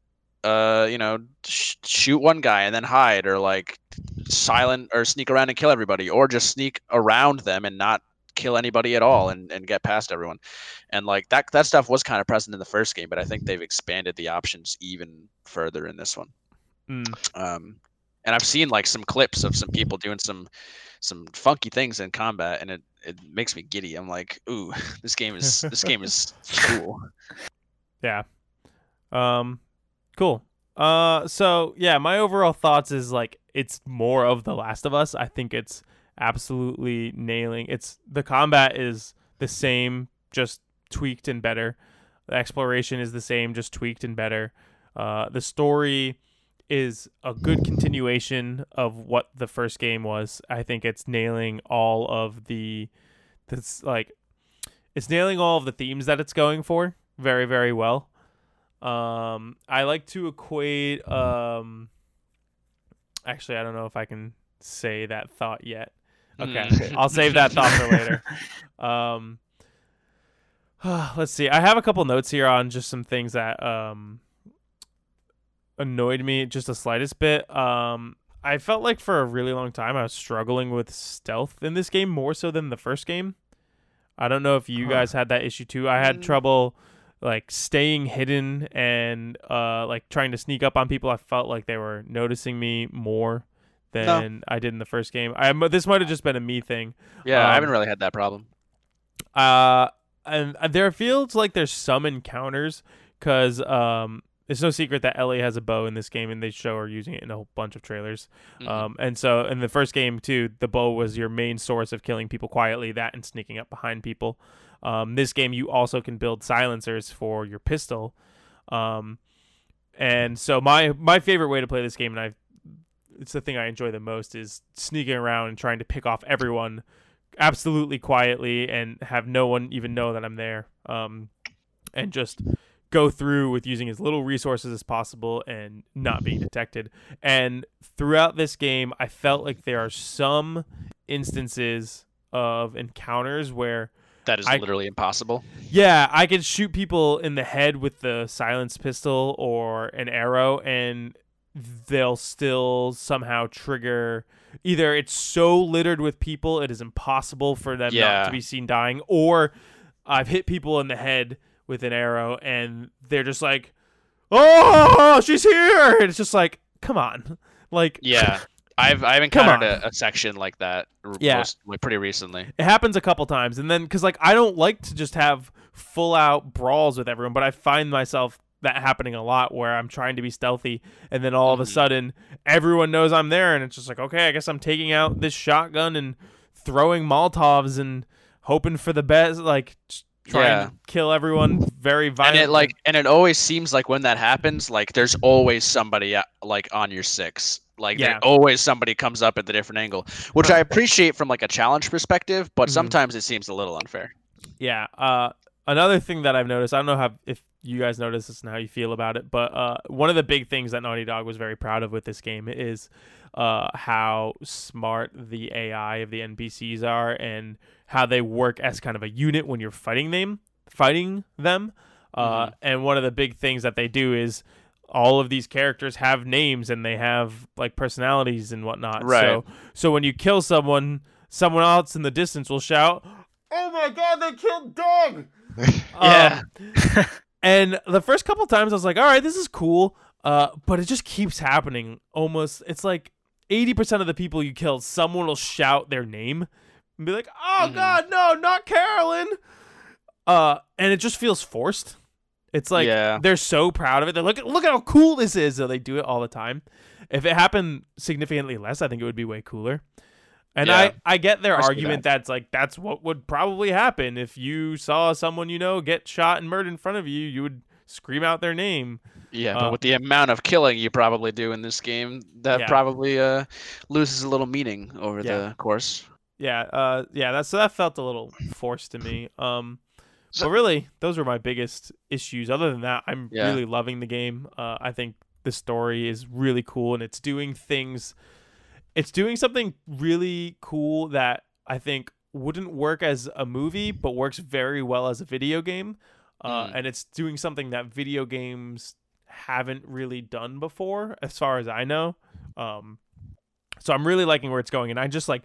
uh you know sh- shoot one guy and then hide or like silent or sneak around and kill everybody or just sneak around them and not kill anybody at all and, and get past everyone and like that that stuff was kind of present in the first game but i think they've expanded the options even further in this one Mm. um and i've seen like some clips of some people doing some some funky things in combat and it it makes me giddy i'm like ooh this game is this game is cool Yeah. Um, cool. Uh, so yeah, my overall thoughts is like it's more of The Last of Us. I think it's absolutely nailing. It's the combat is the same, just tweaked and better. The exploration is the same, just tweaked and better. Uh, the story is a good continuation of what the first game was. I think it's nailing all of the that's like it's nailing all of the themes that it's going for very very well. Um, I like to equate. Um, actually, I don't know if I can say that thought yet. Okay, Mm. I'll save that thought for later. Um, let's see. I have a couple notes here on just some things that um annoyed me just the slightest bit. Um, I felt like for a really long time I was struggling with stealth in this game more so than the first game. I don't know if you Huh. guys had that issue too. I had Mm. trouble like staying hidden and uh like trying to sneak up on people. I felt like they were noticing me more than I did in the first game. I this might have just been a me thing. Yeah, I Um, haven't really had that problem. Uh, and uh, there feels like there's some encounters because um, it's no secret that Ellie has a bow in this game, and they show her using it in a whole bunch of trailers. Mhm. Um, and so in the first game too, the bow was your main source of killing people quietly. That and sneaking up behind people. Um, this game you also can build silencers for your pistol. Um, and so my my favorite way to play this game, and I, it's the thing I enjoy the most, is sneaking around and trying to pick off everyone absolutely quietly and have no one even know that I'm there. Um, and just go through with using as little resources as possible and not being detected. And throughout this game, I felt like there are some instances of encounters where That is I- literally impossible. yeah, I could shoot people in the head with the silenced pistol or an arrow, and they'll still somehow trigger. Either it's so littered with people, it is impossible for them not to be seen dying, or I've hit people in the head with an arrow, and they're just like, "Oh, she's here!" And it's just like, come on, like, Yeah. I've I've encountered a, a section like that Yeah. most, like, pretty recently. it happens a couple times and then because like i don't like to just have full out brawls with everyone but i find myself that happening a lot where i'm trying to be stealthy and then all of a Mhm. sudden everyone knows i'm there and it's just like okay i guess i'm taking out this shotgun and throwing molotovs and hoping for the best like trying Yeah. to kill everyone very And violently it like and it always seems like when that happens, like there's always somebody like on your six. Like Yeah. there always somebody comes up at the different angle, which I appreciate from like a challenge perspective, but Mhm. sometimes it seems a little unfair. Yeah. Uh, another thing that I've noticed, I don't know how if you guys notice this and how you feel about it, but uh, one of the big things that Naughty Dog was very proud of with this game is uh, how smart the AI of the NPCs are and how they work as kind of a unit when you're fighting them. Fighting them. Uh, Mhm. And one of the big things that they do is all of these characters have names and they have like personalities and whatnot. Right. So, so when you kill someone, someone else in the distance will shout, "Oh my god, they killed Doug!" Yeah. Um, and the first couple times I was like, all right, this is cool. Uh, but it just keeps happening. Almost, it's like 80% of the people you kill, someone will shout their name and be like, oh Mhm. God, no, not Carolyn. Uh, and it just feels forced. It's like Yeah. they're so proud of it. They're like, look at how cool this is. So they do it all the time. If it happened significantly less, I think it would be way cooler. And Yeah. I, I get their I argument that's like that's what would probably happen if you saw someone you know get shot and murdered in front of you. You would scream out their name. Yeah, Uh, but with the amount of killing you probably do in this game, that Yeah. probably uh, loses a little meaning over Yeah. the course. Yeah, uh, yeah. That's so that felt a little forced to me. Um, So- but really, those were my biggest issues. Other than that, I'm really loving the game. Uh, I think the story is really cool, and it's doing things. It's doing something really cool that I think wouldn't work as a movie, but works very well as a video game. Uh, Mm. And it's doing something that video games haven't really done before, as far as I know. Um, so I'm really liking where it's going, and I just like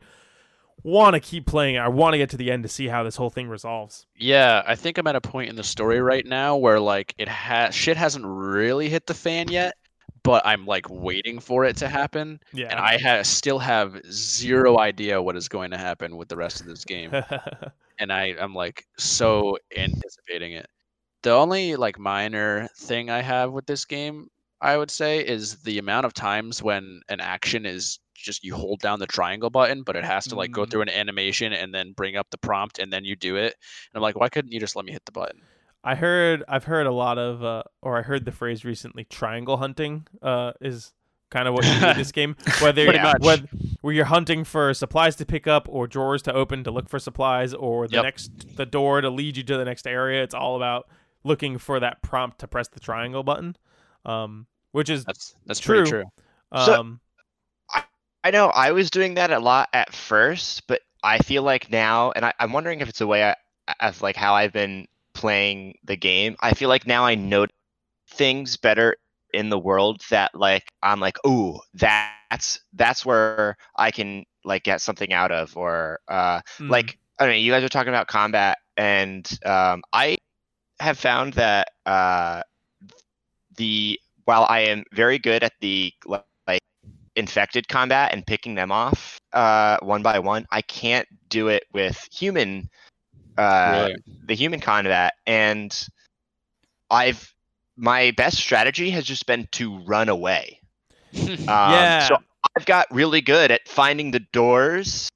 want to keep playing. I want to get to the end to see how this whole thing resolves. Yeah, I think I'm at a point in the story right now where like it has shit hasn't really hit the fan yet, but I'm like waiting for it to happen, Yeah. and I ha- still have zero idea what is going to happen with the rest of this game, and I I'm like so anticipating it. The only like minor thing I have with this game, I would say, is the amount of times when an action is just you hold down the triangle button, but it has to like go Mm. through an animation and then bring up the prompt and then you do it. And I'm like, why couldn't you just let me hit the button? I heard I've heard a lot of uh, or I heard the phrase recently triangle hunting uh, is kind of what you do in this game whether Pretty whether where you're hunting for supplies to pick up or drawers to open to look for supplies or the Yep. next the door to lead you to the next area it's all about looking for that prompt to press the triangle button um, which is That's that's True. pretty true. So- um, I know I was doing that a lot at first, but I feel like now, and I, I'm wondering if it's a way I, of like how I've been playing the game. I feel like now I know things better in the world that like I'm like, ooh, that's that's where I can like get something out of, or uh, mm, like I don't know. You guys are talking about combat, and um, I have found that uh, the while I am very good at the like infected combat and picking them off uh, one by one. I can't do it with human, uh, Really? the human combat, and I've my best strategy has just been to run away. Um, Yeah. So I've got really good at finding the doors,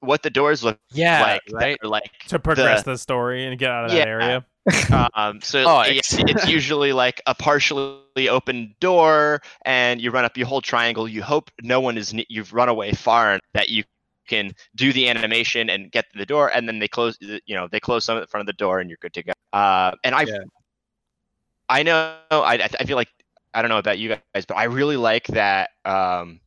what the doors look yeah, like, right. like to progress the, story and get out of that area. Um, so Oh, it's, it's- it's usually like a partially open door, and you run up, you hold triangle. You hope no one is. ne- You've run away far enough that you can do the animation and get to the door, and then they close. You know, they close some at the front of the door, and you're good to go. Uh, and I, Yeah. I know. I I feel like I don't know about you guys, but I really like that. Um,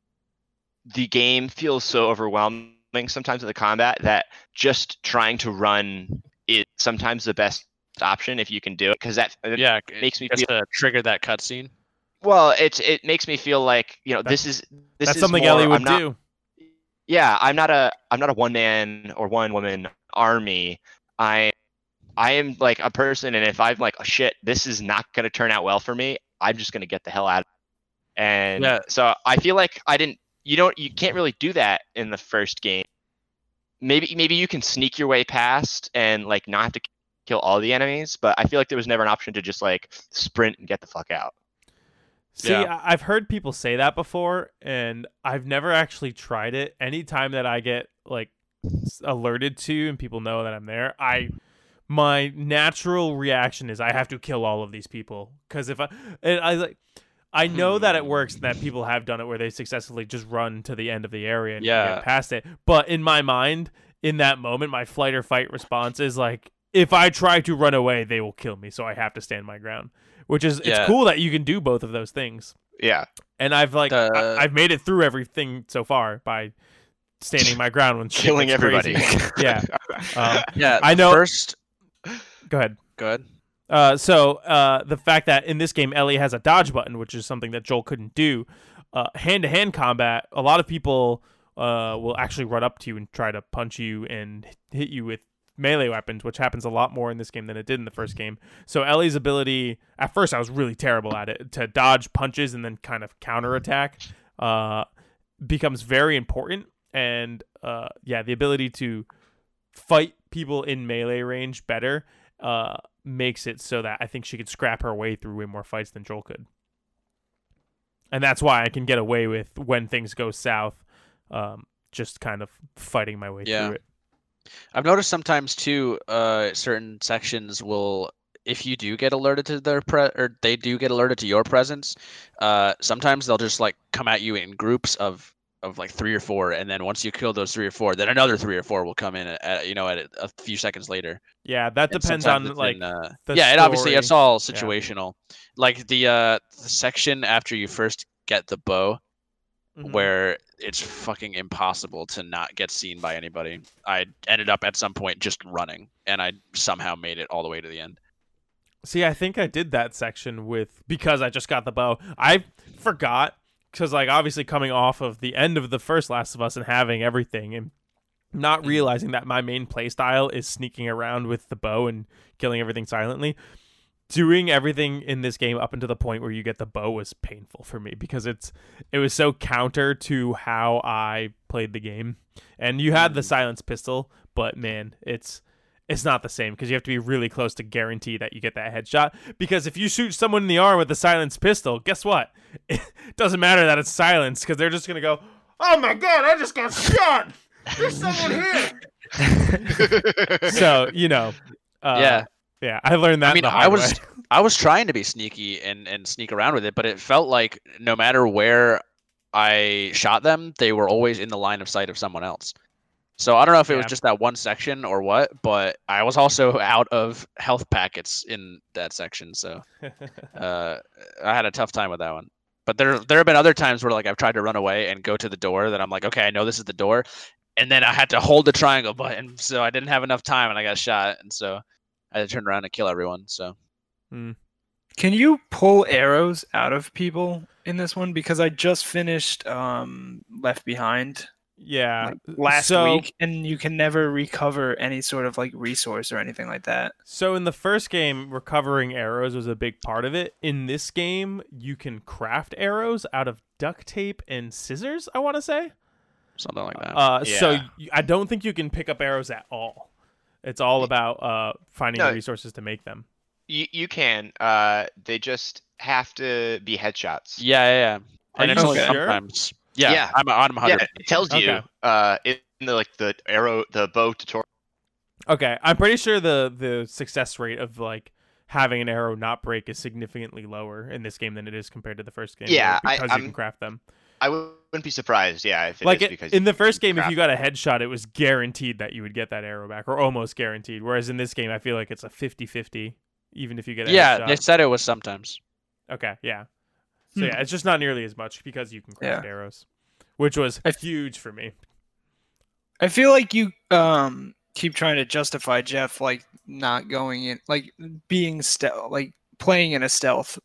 the game feels so overwhelming sometimes with the combat that just trying to run is sometimes the best option if you can do it because that it yeah, makes me feel to trigger that cutscene. well it's it makes me feel like you know That- this is this That's is something more, Ellie would I'm not, do. Yeah i'm not a i'm not a one man or one woman army i i am like a person and if i'm like oh shit this is not going to turn out well for me i'm just going to get the hell out of it. and Yeah. so i feel like i didn't you don't you can't really do that in the first game maybe maybe you can sneak your way past and like not have to kill all the enemies but i feel like there was never an option to just like sprint and get the fuck out See, Yeah. I've heard people say that before, and I've never actually tried it. Anytime that I get like alerted to and people know that I'm there, I my natural reaction is I have to kill all of these people because if I and I like I know that it works and that people have done it where they successfully just run to the end of the area and Yeah. get past it. But in my mind, in that moment, my flight or fight response is like, if I try to run away, they will kill me, so I have to stand my ground. Which is Yeah. it's cool that you can do both of those things. yeah And I've like I, I've made it through everything so far by standing my ground when killing everybody yeah. Um, Yeah, I know- First, go ahead. go ahead. Uh, so uh, the fact that in this game Ellie has a dodge button, which is something that Joel couldn't do, hand to hand combat, a lot of people uh, will actually run up to you and try to punch you and hit you with melee weapons, which happens a lot more in this game than it did in the first game. So Ellie's ability, at first I was really terrible at it, to dodge punches and then kind of counterattack, uh, becomes very important. And uh, yeah, the ability to fight people in melee range better uh, makes it so that I think she could scrap her way through way more fights than Joel could. And that's why I can get away with when things go south, um, just kind of fighting my way Yeah. through it. I've noticed sometimes too, uh, certain sections will, if you do get alerted to their pre, or they do get alerted to your presence, uh, sometimes they'll just like come at you in groups of of like three or four, and then once you kill those three or four, then another three or four will come in at, you know at a, a few seconds later. Yeah, that depends on like in, uh, the yeah, it obviously it's all situational. Like the uh the section after you first get the bow, Mhm. where it's fucking impossible to not get seen by anybody. I ended up at some point just running, and I somehow made it all the way to the end. See, I think I did that section with because I just got the bow. I forgot because like obviously coming off of the end of the first Last of Us and having everything and not Mhm. realizing that my main playstyle is sneaking around with the bow and killing everything silently. Doing everything in this game up until the point where you get the bow was painful for me because it's it was so counter to how I played the game. And you had the Mhm. silence pistol, but man, it's it's not the same because you have to be really close to guarantee that you get that headshot. Because if you shoot someone in the arm with a silenced pistol, guess what? It doesn't matter that it's silenced because they're just gonna go, "Oh my god, I just got shot! There's someone here!" so you know, uh, yeah, yeah, I learned that. I mean, I was way. I was trying to be sneaky and and sneak around with it, but it felt like no matter where I shot them, they were always in the line of sight of someone else. So I don't know if it was just that one section or what, but I was also out of health packets in that section, so uh, I had a tough time with that one. But there there have been other times where like I've tried to run away and go to the door that I'm like, okay, I know this is the door, and then I had to hold the triangle button, so I didn't have enough time and I got shot, and so I had to turn around and kill everyone. So Can you pull arrows out of people in this one? Because I just finished um, Left Behind, Yeah. like, last so, week, and you can never recover any sort of like resource or anything like that. So in the first game, recovering arrows was a big part of it. In this game, you can craft arrows out of duct tape and scissors. I want to say. Something like that. Uh, so Yeah. y- I don't think you can pick up arrows at all. It's all about uh finding No. the resources to make them. You you can. Uh, they just have to be headshots. yeah, yeah, yeah. Are And you it's only sure? sometimes. Yeah, Yeah. I'm I'm 100. Yeah, it tells you Okay. uh in the like the arrow the bow tutorial. Okay, I'm pretty sure the the success rate of like having an arrow not break is significantly lower in this game than it is compared to the first game. Yeah, I- because you I'm- can craft them. I wouldn't be surprised. Yeah, if it like is it, because in the first you game, if you got a headshot, it was guaranteed that you would get that arrow back, or almost guaranteed. Whereas in this game, I feel like it's a 50-50, even if you get a Yeah, headshot. they said it was sometimes. Okay, yeah. So Hmm. yeah, it's just not nearly as much because you can craft arrows, which was I- huge for me. I feel like you um keep trying to justify Jeff like not going in like being stealth like playing in a stealth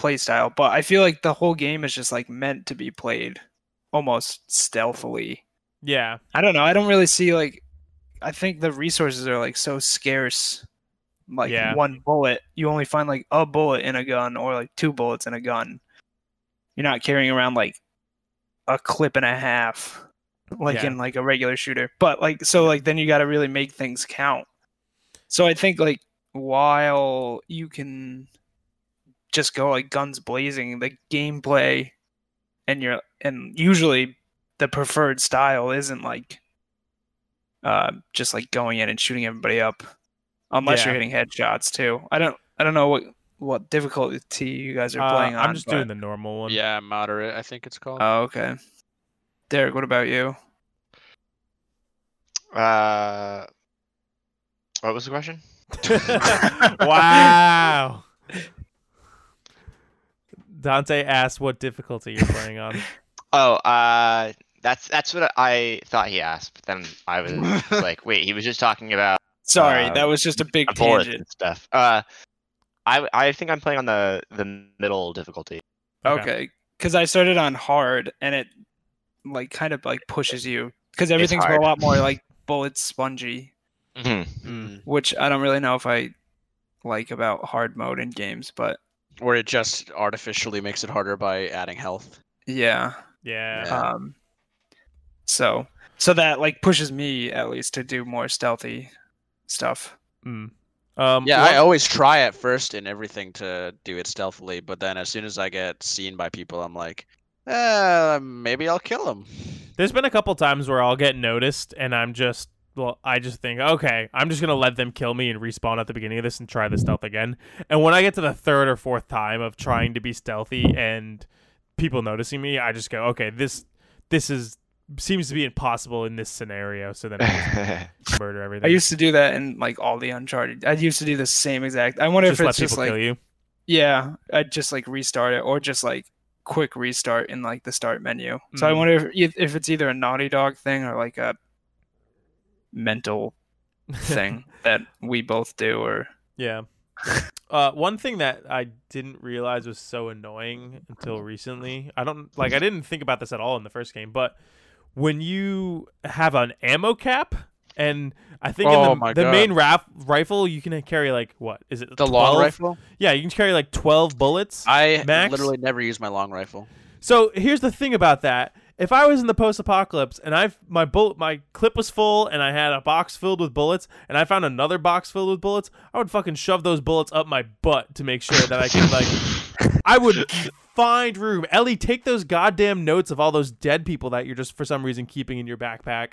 play style, but I feel like the whole game is just like meant to be played almost stealthily. Yeah, I don't know. I don't really see like I think the resources are like so scarce. Like Yeah. one bullet, you only find like a bullet in a gun or like two bullets in a gun. You're not carrying around like a clip and a half like Yeah. in like a regular shooter. But like so like then you got to really make things count. So I think like while you can just go like guns blazing, the gameplay and you're and usually the preferred style isn't like uh just like going in and shooting everybody up unless you're hitting headshots too. I don't I don't know what what difficulty you guys are Uh, playing on. I'm just but- doing the normal one. Yeah, moderate. I think it's called. Oh, okay. Derek, what about you? Uh, what was the question? wow. Dante asked what difficulty you're playing on. Oh, uh, that's that's what I thought he asked, but then I was like, wait, he was just talking about Sorry, Uh, that was just a big bullets tangent. and stuff. Uh, I I think I'm playing on the the middle difficulty. Okay, because I started on hard and it like kind of like pushes you because everything's a lot more like bullet spongy, Mhm. Mm. which I don't really know if I like about hard mode in games, but Where it just artificially makes it harder by adding health. yeah. Yeah. Yeah. Um, so so that like pushes me at least to do more stealthy stuff. Mm. Um, Yeah, one- I always try at first in everything to do it stealthily, but then as soon as I get seen by people, I'm like, uh, maybe I'll kill him. There's been a couple times where I'll get noticed, and I'm just, well, I just think, okay, I'm just gonna let them kill me and respawn at the beginning of this and try the stealth again. And when I get to the third or fourth time of trying to be stealthy and people noticing me, I just go, okay, this, this is seems to be impossible in this scenario. So then I just murder everything. I used to do that in like all the Uncharted. I used to do the same exact. I wonder just if let it's people just like kill you. Yeah, I'd just like restart it or just like quick restart in like the start menu. So I Mm. wonder if if it's either a Naughty Dog thing or like a mental thing that we both do or Yeah. Uh, one thing that I didn't realize was so annoying until recently. I don't like. I didn't think about this at all in the first game, but when you have an ammo cap, and I think Oh in the, the main raf- rifle, you can carry like what is it? The long rifle? Yeah, you can carry like twelve bullets. I Max? literally never use my long rifle. So here's the thing about that. If I was in the post-apocalypse and I my bullet my clip was full and I had a box filled with bullets and I found another box filled with bullets, I would fucking shove those bullets up my butt to make sure that I could like I would find room. Ellie, take those goddamn notes of all those dead people that you're just for some reason keeping in your backpack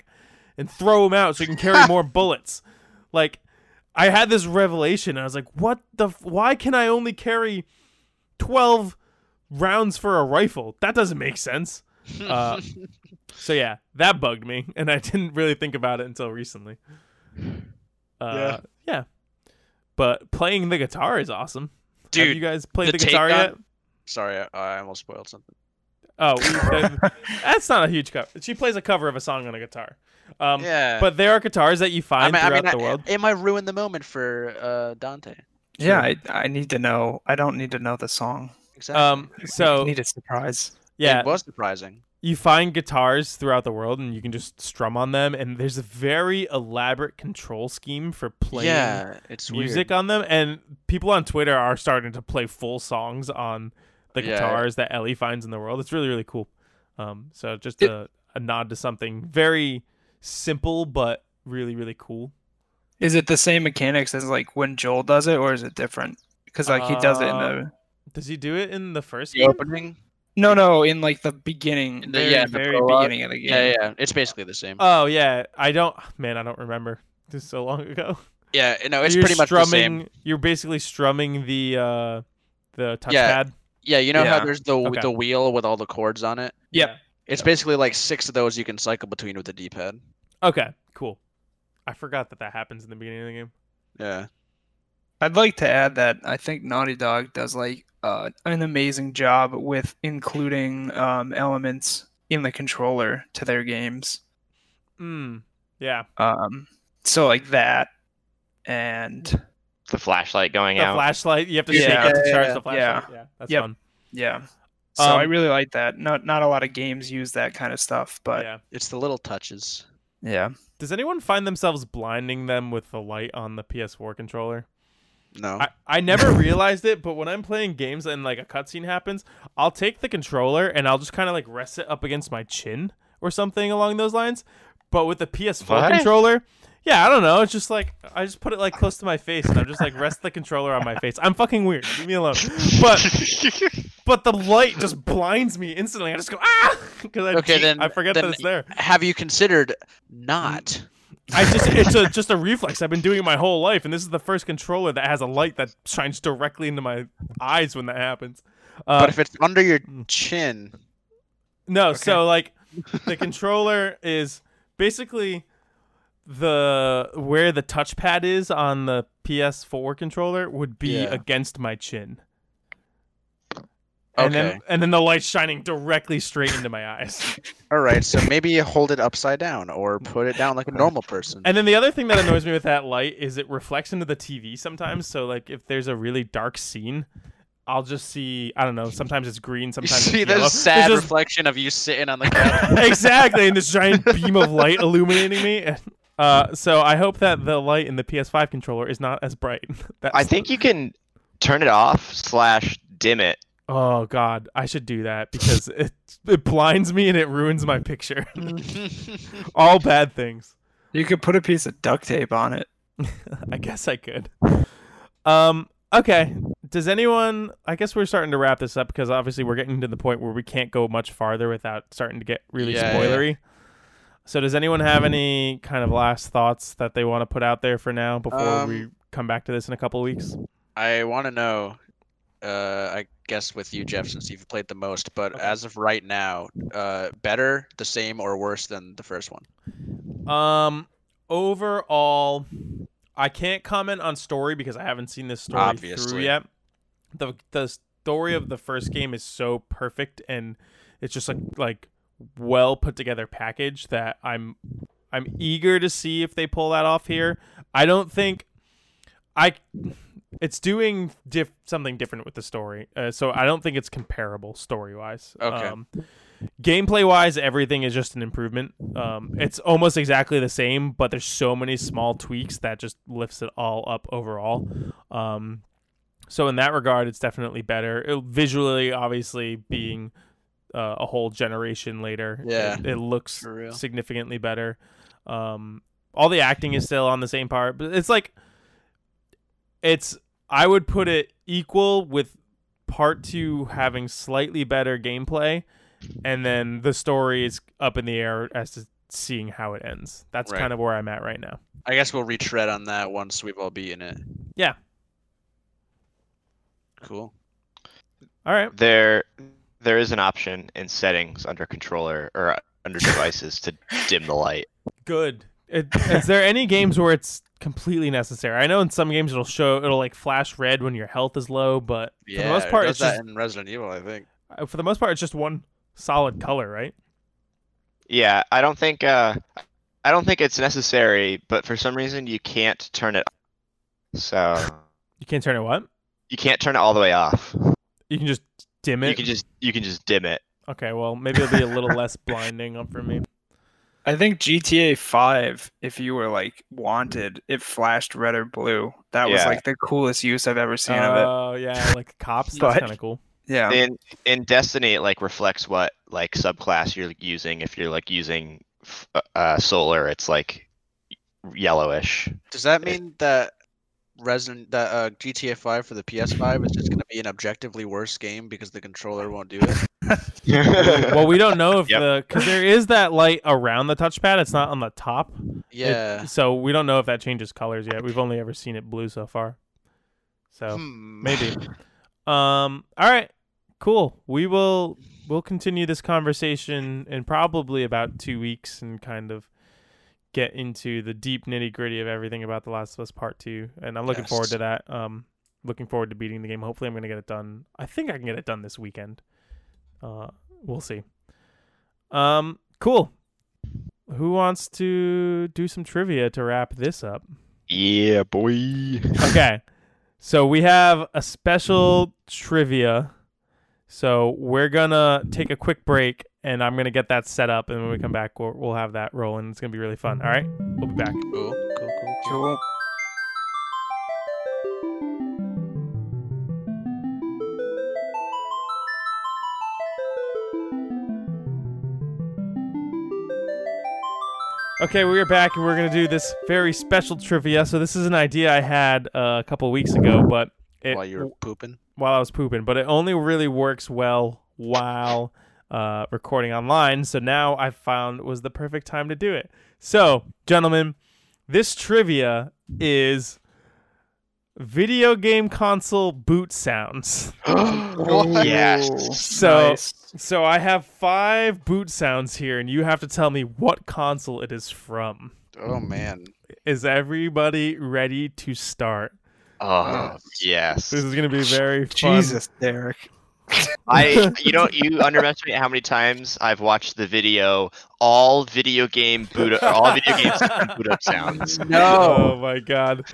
and throw them out so you can carry more bullets. Like I had this revelation and I was like, "What the f- why can I only carry 12 rounds for a rifle. That doesn't make sense. Uh, so yeah, that bugged me, and I didn't really think about it until recently. Uh, yeah. But playing the guitar is awesome. Have Dude, you guys played the the, guitar take yet? Sorry, I, I almost spoiled something. Oh, we, that's not a huge cover. She plays a cover of a song on a guitar. Um, yeah. But there are guitars that you I find mean, I throughout mean, the world. it might ruin the moment for uh, Dante. yeah, I, I need to know. I don't need to know the song. Exactly. Um, I so need a surprise. Yeah, it was surprising. you find guitars throughout the world and you can just strum on them and there's a very elaborate control scheme for playing yeah, it's music weird. on them and people on Twitter are starting to play full songs on the Yeah. guitars that Ellie finds in the world. It's really really cool. Um so just It- a, a nod to something very simple but really really cool. Is it the same mechanics as like when Joel does it, or is it different? Because like he does it in Uh, the Does he do it in the first The game? opening. No, no, in like the beginning, the- very, yeah, the very prologue. beginning of the game. Yeah, yeah, it's basically the same. Oh yeah, I don't man, I don't remember. This is so long ago. yeah, no, it's you're pretty much the strumming same. you're basically strumming the uh the touchpad. Yeah. Yeah, you know Yeah. how there's the Okay. the wheel with all the chords on it. Yep. It's Yeah. basically like six of those you can cycle between with the D-pad. Okay, cool. I forgot that that happens in the beginning of the game. Yeah. I'd like to add that I think Naughty Dog does like uh, an amazing job with including um, elements in the controller to their games. Mm. Yeah. Um, so like that, and The flashlight going The out. flashlight, you have to Yeah. shake it to charge yeah, the flashlight. Yeah. That's Yep. fun. yeah. So I Um, really like that. Not not a lot of games use that kind of stuff, but yeah. It's the little touches. yeah. Does anyone find themselves blinding them with the light on the PS4 controller? No. I, I never realized it, but when I'm playing games and like a cutscene happens, I'll take the controller and I'll just kind of like rest it up against my chin or something along those lines. But with the PS4 What? controller, yeah, I don't know. It's just like I just put it like close to my face and I'm just like rest the controller on my face. I'm fucking weird. Leave me alone. But but the light just blinds me instantly. I just go ah because I Okay, cheat. then- I forget then that it's there. Have you considered not? I just it's a, just a reflex. I've been doing it my whole life, and this is the first controller that has a light that shines directly into my eyes when that happens. Uh, but if it's under your mm. chin, no, so like the controller is basically the where the touchpad is on the PS4 controller would be Yeah. against my chin. And then and then the light shining directly straight into my eyes. all right. So maybe you hold it upside down or put it down like a normal person. And then the other thing that annoys me with that light is it reflects into the TV sometimes. So like if there's a really dark scene, I'll just see I don't know. Sometimes it's green, you sometimes see it's yellow. this sad just- reflection of you sitting on the couch. exactly, and this giant beam of light illuminating me. Uh, so I hope that the light in the PS5 controller is not as bright. That's, I think you can turn it off slash dim it. Oh God, I should do that because it it blinds me and it ruins my picture. All bad things. You could put a piece of duct tape on it. I guess I could. Um. Okay. Does anyone? I guess we're starting to wrap this up because obviously we're getting to the point where we can't go much farther without starting to get really Yeah, yeah. spoilery. So does anyone have any kind of last thoughts that they want to put out there for now before Um, we come back to this in a couple of weeks? I want to know. Uh, I guess with you, Jeff, since you've played the most, but Okay. as of right now, uh, better, the same, or worse than the first one? Um. Overall, I can't comment on story because I haven't seen this story through yet. the The story of the first game is so perfect and it's just like like well put together package that I'm I'm eager to see if they pull that off here. I don't think I it's doing diff- something different with the story, uh, so I don't think it's comparable story wise. Okay. Um, gameplay wise, everything is just an improvement. Um, it's almost exactly the same, but there's so many small tweaks that just lifts it all up overall. Um, so in that regard, it's definitely better. It, visually, obviously, being uh, a whole generation later, Yeah. it, it looks significantly better. Um, all the acting is still on the same part, but it's like it's. I would put it equal with part two having slightly better gameplay, and then the story is up in the air as to seeing how it ends. That's Right. kind of where I'm at right now. I guess we'll retread on that once we've all beaten it. Yeah. Cool. All right. There, there is an option in settings under controller or under devices to dim the light. Good. It, is there any games where it's completely necessary? I know in some games it'll show it'll like flash red when your health is low, but for the most part it it's does just in Resident Evil, I think. uh, for the most part it's just one solid color, right? Yeah, I don't think uh, I don't think it's necessary, but for some reason you can't turn it. So You can't turn it what? you can't turn it all the way off. You can just dim it. You can just you can just dim it. Okay, well maybe it'll be a little less blinding up for me. I think GTA 5, if you were like wanted, it flashed red or blue. That was like the coolest use I've ever seen of it. Oh yeah, like cops. That's But- kind of cool. Yeah. In in Destiny, it like reflects what like subclass you're using. If you're like using uh, solar, it's like yellowish. Does that mean that Resident that uh, GTA 5 for the PS5 is just going to be an objectively worse game because the controller won't do it? Well, we don't know if Yep. the because there is that light around the touchpad. It's not on the top. It- Yeah. so we don't know if that changes colors yet. We've only ever seen it blue so far. So Hmm. maybe. Um. All right. Cool. We will. We'll continue this conversation in probably about two weeks and kind of get into the deep nitty gritty of everything about The Last of Us Part Two. And I'm looking forward to that. Um. Looking forward to beating the game. Hopefully, I'm gonna get it done. I think I can get it done this weekend. Uh. We'll see. Um. Cool. Who wants to do some trivia to wrap this up? yeah, boy. okay. So we have a special trivia. So we're gonna take a quick break, and I'm gonna get that set up, and when we come back, we'll, we'll have that rolling. It's gonna be really fun. All right, we'll be back. Cool, cool, cool, cool. Cool. Okay, we are back, and we're gonna do this very special trivia. So this is an idea I had uh, a couple weeks ago, but it, While you were pooping. while I was pooping, but it only really works well while uh, recording online. So now I found was the perfect time to do it. So, gentlemen, this trivia is video game console boot sounds. What? Yes. So- Nice. So I have five boot sounds here, and you have to tell me what console it is from. Oh man. Is everybody ready to start? Oh yes. This is going to be very fun. Jesus, Derek. I you know you underestimate how many times I've watched the video all video game boot up, all video games system boot up sounds. Oh my god.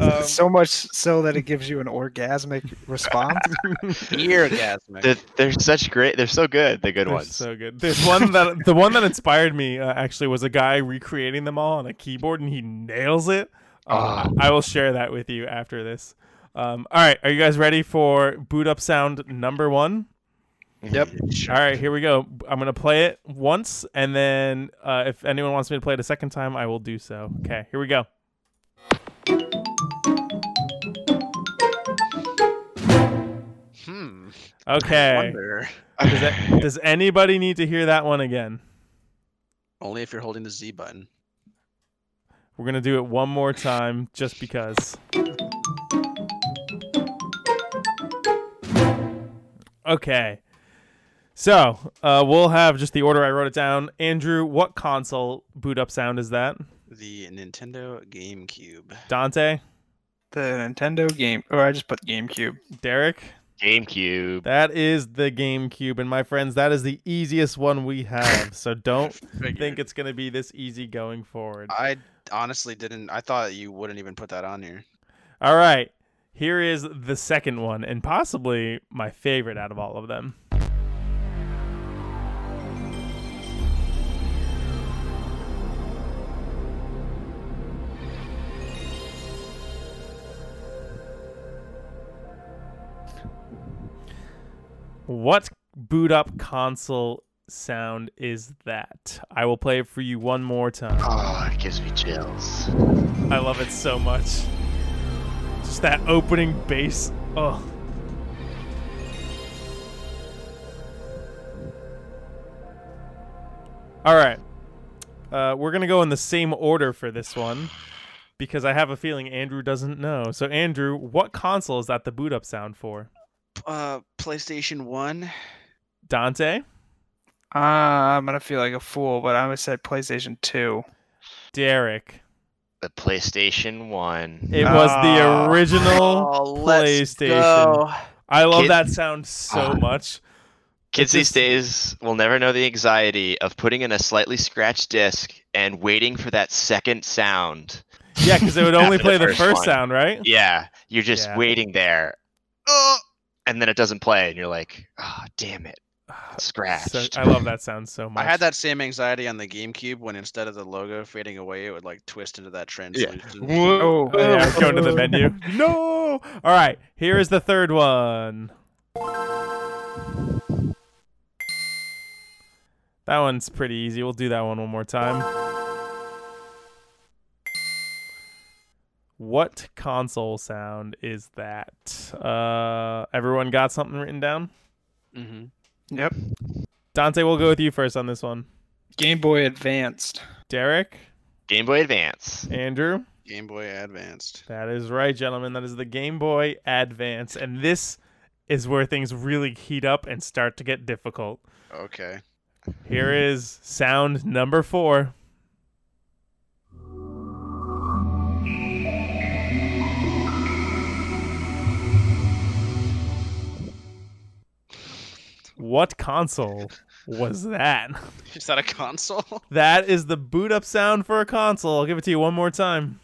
Um, so much so that it gives you an orgasmic response. Eargasmic. They're, they're such great. They're so good. The good They're ones. so good. There's one that the one that inspired me uh, actually was a guy recreating them all on a keyboard, and he nails it. Uh, Oh. I will share that with you after this. Um, all right, are you guys ready for boot up sound number one? Yep. All right, here we go. I'm gonna play it once, and then uh, if anyone wants me to play it a second time, I will do so. Okay, here we go. Hmm. Okay. Does, that, does anybody need to hear that one again? Only if you're holding the Z button. We're gonna do it one more time, just because. Okay. So uh, we'll have just the order I wrote it down. Andrew, what console boot up sound is that? The Nintendo GameCube. Dante, the Nintendo game, or I just put GameCube. Derek, GameCube. that is the GameCube, and my friends, that is the easiest one we have. So don't think it's gonna be this easy going forward. I honestly didn't. I thought you wouldn't even put that on here. All right. Here is the second one, and possibly my favorite out of all of them. What boot up console sound is that? I will play it for you one more time. Oh, it gives me chills. I love it so much. Just that opening bass. Oh. All right. Uh, we're gonna go in the same order for this one because I have a feeling Andrew doesn't know. So Andrew, what console is that the boot up sound for? Uh, PlayStation One. Dante, Uh, I'm gonna feel like a fool, but I would say PlayStation 2. Derek. The PlayStation One. It was the Ah. original Oh, let's PlayStation. go. I love Kid- that sound so Ah. much. Kids It's these days will never know the anxiety of putting in a slightly scratched disc and waiting for that second sound. Yeah, because it would only After the play the first first sound, right? Yeah, you're just Yeah. waiting there. Oh, and then it doesn't play, and you're like, oh, damn it. Scratched. So, I love that sound so much. I had that same anxiety on the GameCube when instead of the logo fading away, it would like twist into that translucent. Oh, Oh, yeah, going to the menu. No. All right, here is the third one. That one's pretty easy. We'll do that one one more time. What console sound is that? Uh, everyone got something written down? hmm Yep. Dante, we'll go with you first on this one. Game Boy Advanced. Derek, Game Boy Advance. Andrew. Game Boy Advanced. That is right, gentlemen. That is the Game Boy Advance. And this is where things really heat up and start to get difficult. Okay. Here is sound number four. What console was that? Is that a console? That is the boot up sound for a console. I'll give it to you one more time.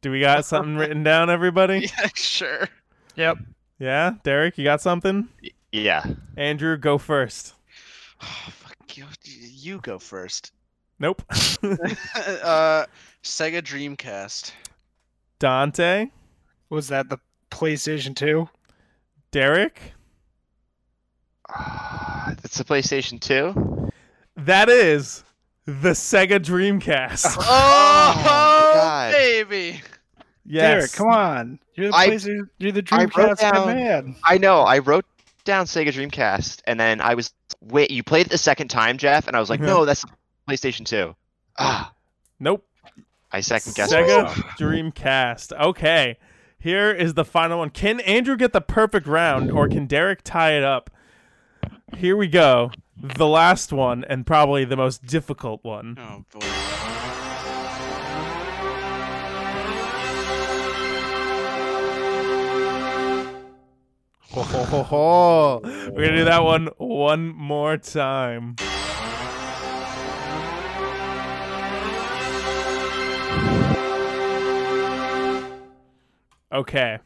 Do we got something written down, everybody? yeah, sure. Yep. Yeah, Derek, you got something? Yeah. Andrew, go first. Oh, fuck you. You go first. Nope. uh, Sega Dreamcast. Dante, Was that the PlayStation 2? Derek, It's the PlayStation 2. that is the Sega Dreamcast. Oh, my God. baby. yes. Derek, come on. You're the I- PlayStation, you're the I Dreamcast down- man. I know. I wrote down Sega Dreamcast, and then I was wait. You played it the second time, Jeff, and I was like, Yeah. no, that's PlayStation 2. Ah, Nope. I second guessed Sega myself. Dreamcast. Okay. Here is the final one. Can Andrew get the perfect round or can Derek tie it up? Here we go. The last one and probably the most difficult one. Oh boy. Ho, ho, ho, ho. We're going to do that one one more time. Okay.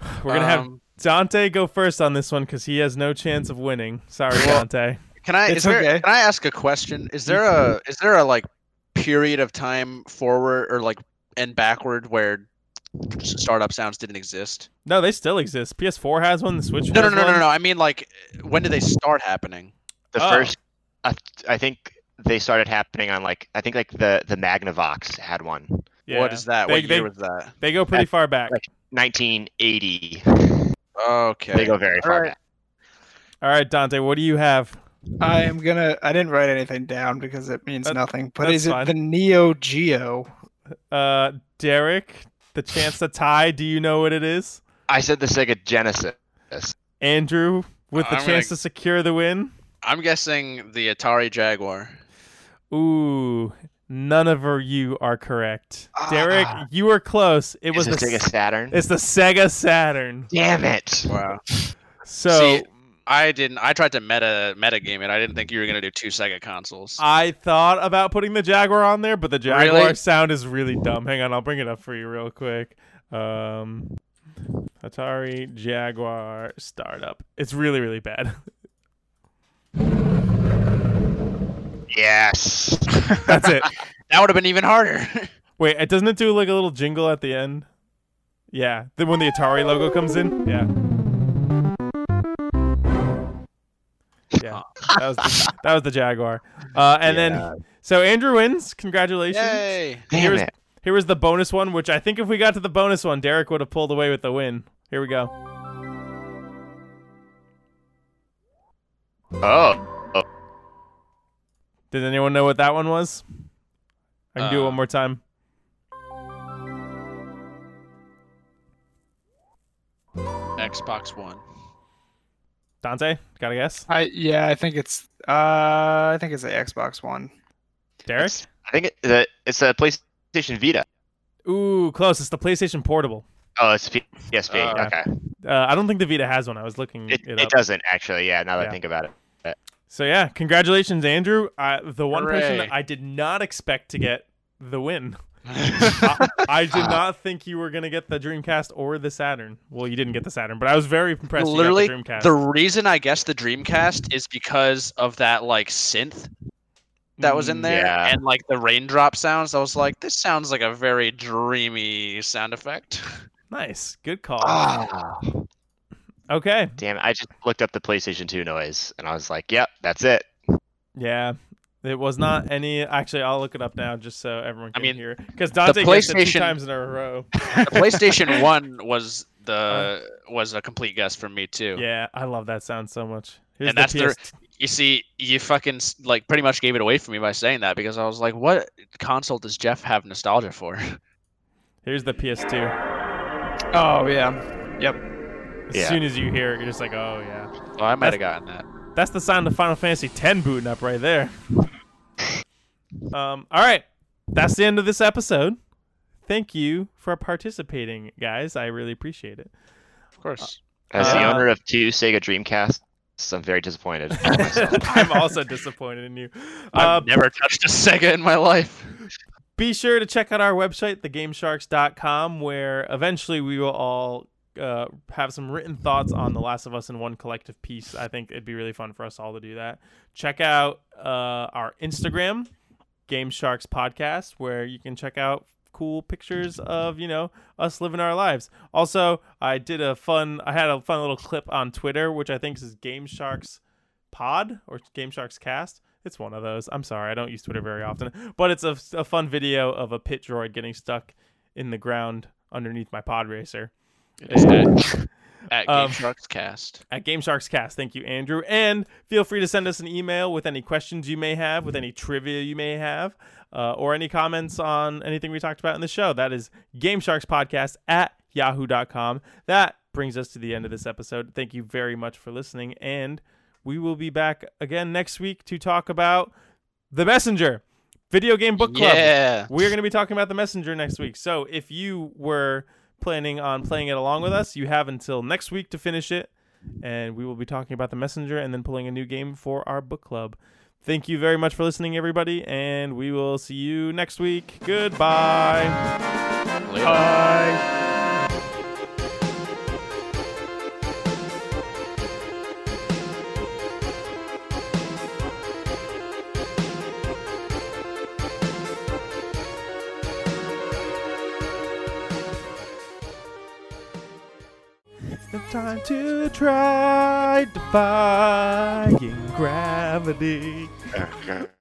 We're going to have Um, Dante go first on this one because he has no chance of winning. Sorry, Well- Dante. Can I? It's is there, okay. Can I ask a question? Is there a? Is there a like period of time forward or like and backward where startup sounds didn't exist? No, they still exist. PS4 has one. The Switch No, no, has no, no, one. no. I mean, like, when did they start happening? The Oh. first, uh, I think they started happening on like I think like the the Magnavox had one. Yeah. What is that? They- what year they- was that? They go pretty far back. like- 1980. Okay. They go very far Alright. back. All right, Dante, what do you have? I am gonna. I didn't write anything down because it means That- nothing. But that's is it fine. the Neo Geo? Uh, Derek, the chance to tie. Do you know what it is? I said the Sega Genesis. Andrew, with the I'm chance gonna- to secure the win. I'm guessing the Atari Jaguar. Ooh, none of you are correct. Derek, you were close. It was Is the Sega Saturn? It's the Sega Saturn. Damn it! Wow. So See, I didn't. I tried to meta meta game it. I didn't think you were gonna do two Sega consoles. I thought about putting the Jaguar on there, but the Jaguar Really? sound is really dumb. Hang on, I'll bring it up for you real quick. Um, Atari Jaguar startup. It's really really bad. Yes. That's it. that would have been even harder. Wait, doesn't it do like a little jingle at the end? Yeah, then when the Atari logo comes in, yeah. Yeah, that was the, that was the Jaguar. Uh, and then so Andrew wins. Congratulations. Yay! Damn Here's- Here was the bonus one, which I think if we got to the bonus one, Derek would have pulled away with the win. Here we go. Oh. Does anyone know what that one was? I can do it Uh, one more time. Xbox One. Dante, got a guess? I yeah. I think it's. Uh, I think it's the Xbox One. Derek? It's- I think it, the, it's a PlayStation Vita. Ooh, close. It's the PlayStation Portable. Oh, it's P- PSP. Uh, okay. Uh, I don't think the Vita has one. I was looking It, it, it, doesn't actually. Yeah. Now that Yeah. I think about it. So yeah, congratulations, Andrew. Uh, the one person that I did not expect to get the win. I, I did not think you were gonna get the Dreamcast or the Saturn. Well, you didn't get the Saturn, but I was very impressed. Literally, the Dreamcast. the reason I guess the Dreamcast is because of that like synth that was in Mm, there Yeah. and like the raindrop sounds. I was like, this sounds like a very dreamy sound effect. Nice, good call. Ah, Okay, damn! I just looked up the PlayStation 2 noise, and I was like, "Yep, that's it." yeah. It was not any. Actually, I'll look it up now just so everyone I can mean, hear. Because Dante gets it two PlayStation- times in a row. the PlayStation One was the uh, was a complete guess for me too. Yeah, I love that sound so much. Here's And the that's their- PS You see, you fucking s- like pretty much gave it away from me by saying that because I was like, what console does Jeff have nostalgia for? Here's the PS2. Oh yeah. Yep. As Yeah. soon as you hear it, you're just like, oh yeah. Oh, I might have gotten that. That's the sound of Final Fantasy X booting up right there. Um, all right, that's the end of this episode. Thank you for participating, guys. I really appreciate it. Of course. As the Uh, owner of two Sega Dreamcasts, I'm very disappointed. I'm also disappointed in you. Uh, I've never touched a Sega in my life. be sure to check out our website, thegamesharks.com, where eventually we will all uh, have some written thoughts on The Last of Us in one collective piece. I think it'd be really fun for us all to do that. Check out uh, our Instagram, Game Sharks Podcast, where you can check out cool pictures of you know us living our lives. Also, I did a fun. I had a fun little clip on Twitter, which I think is Game Sharks Pod or Game Sharks Cast. It's one of those. I'm sorry, I don't use Twitter very often, but it's a, a fun video of a pit droid getting stuck in the ground underneath my pod racer At, at Game Um, Sharks Cast. at Game Sharks Cast. Thank you, Andrew. And feel free to send us an email with any questions you may have, with any trivia you may have, uh, or any comments on anything we talked about in the show. That is Game Sharks Podcast at yahoo.com. That brings us to the end of this episode. Thank you very much for listening. And we will be back again next week to talk about The Messenger, Video Game Book Club. Yeah. We're going to be talking about the messenger next week. So if you were planning on playing it along with us, you have until next week to finish it. And we will be talking about the messenger and then pulling a new game for our book club. Thank you very much for listening, everybody, and we will see you next week. Goodbye. Bye. To try defying gravity.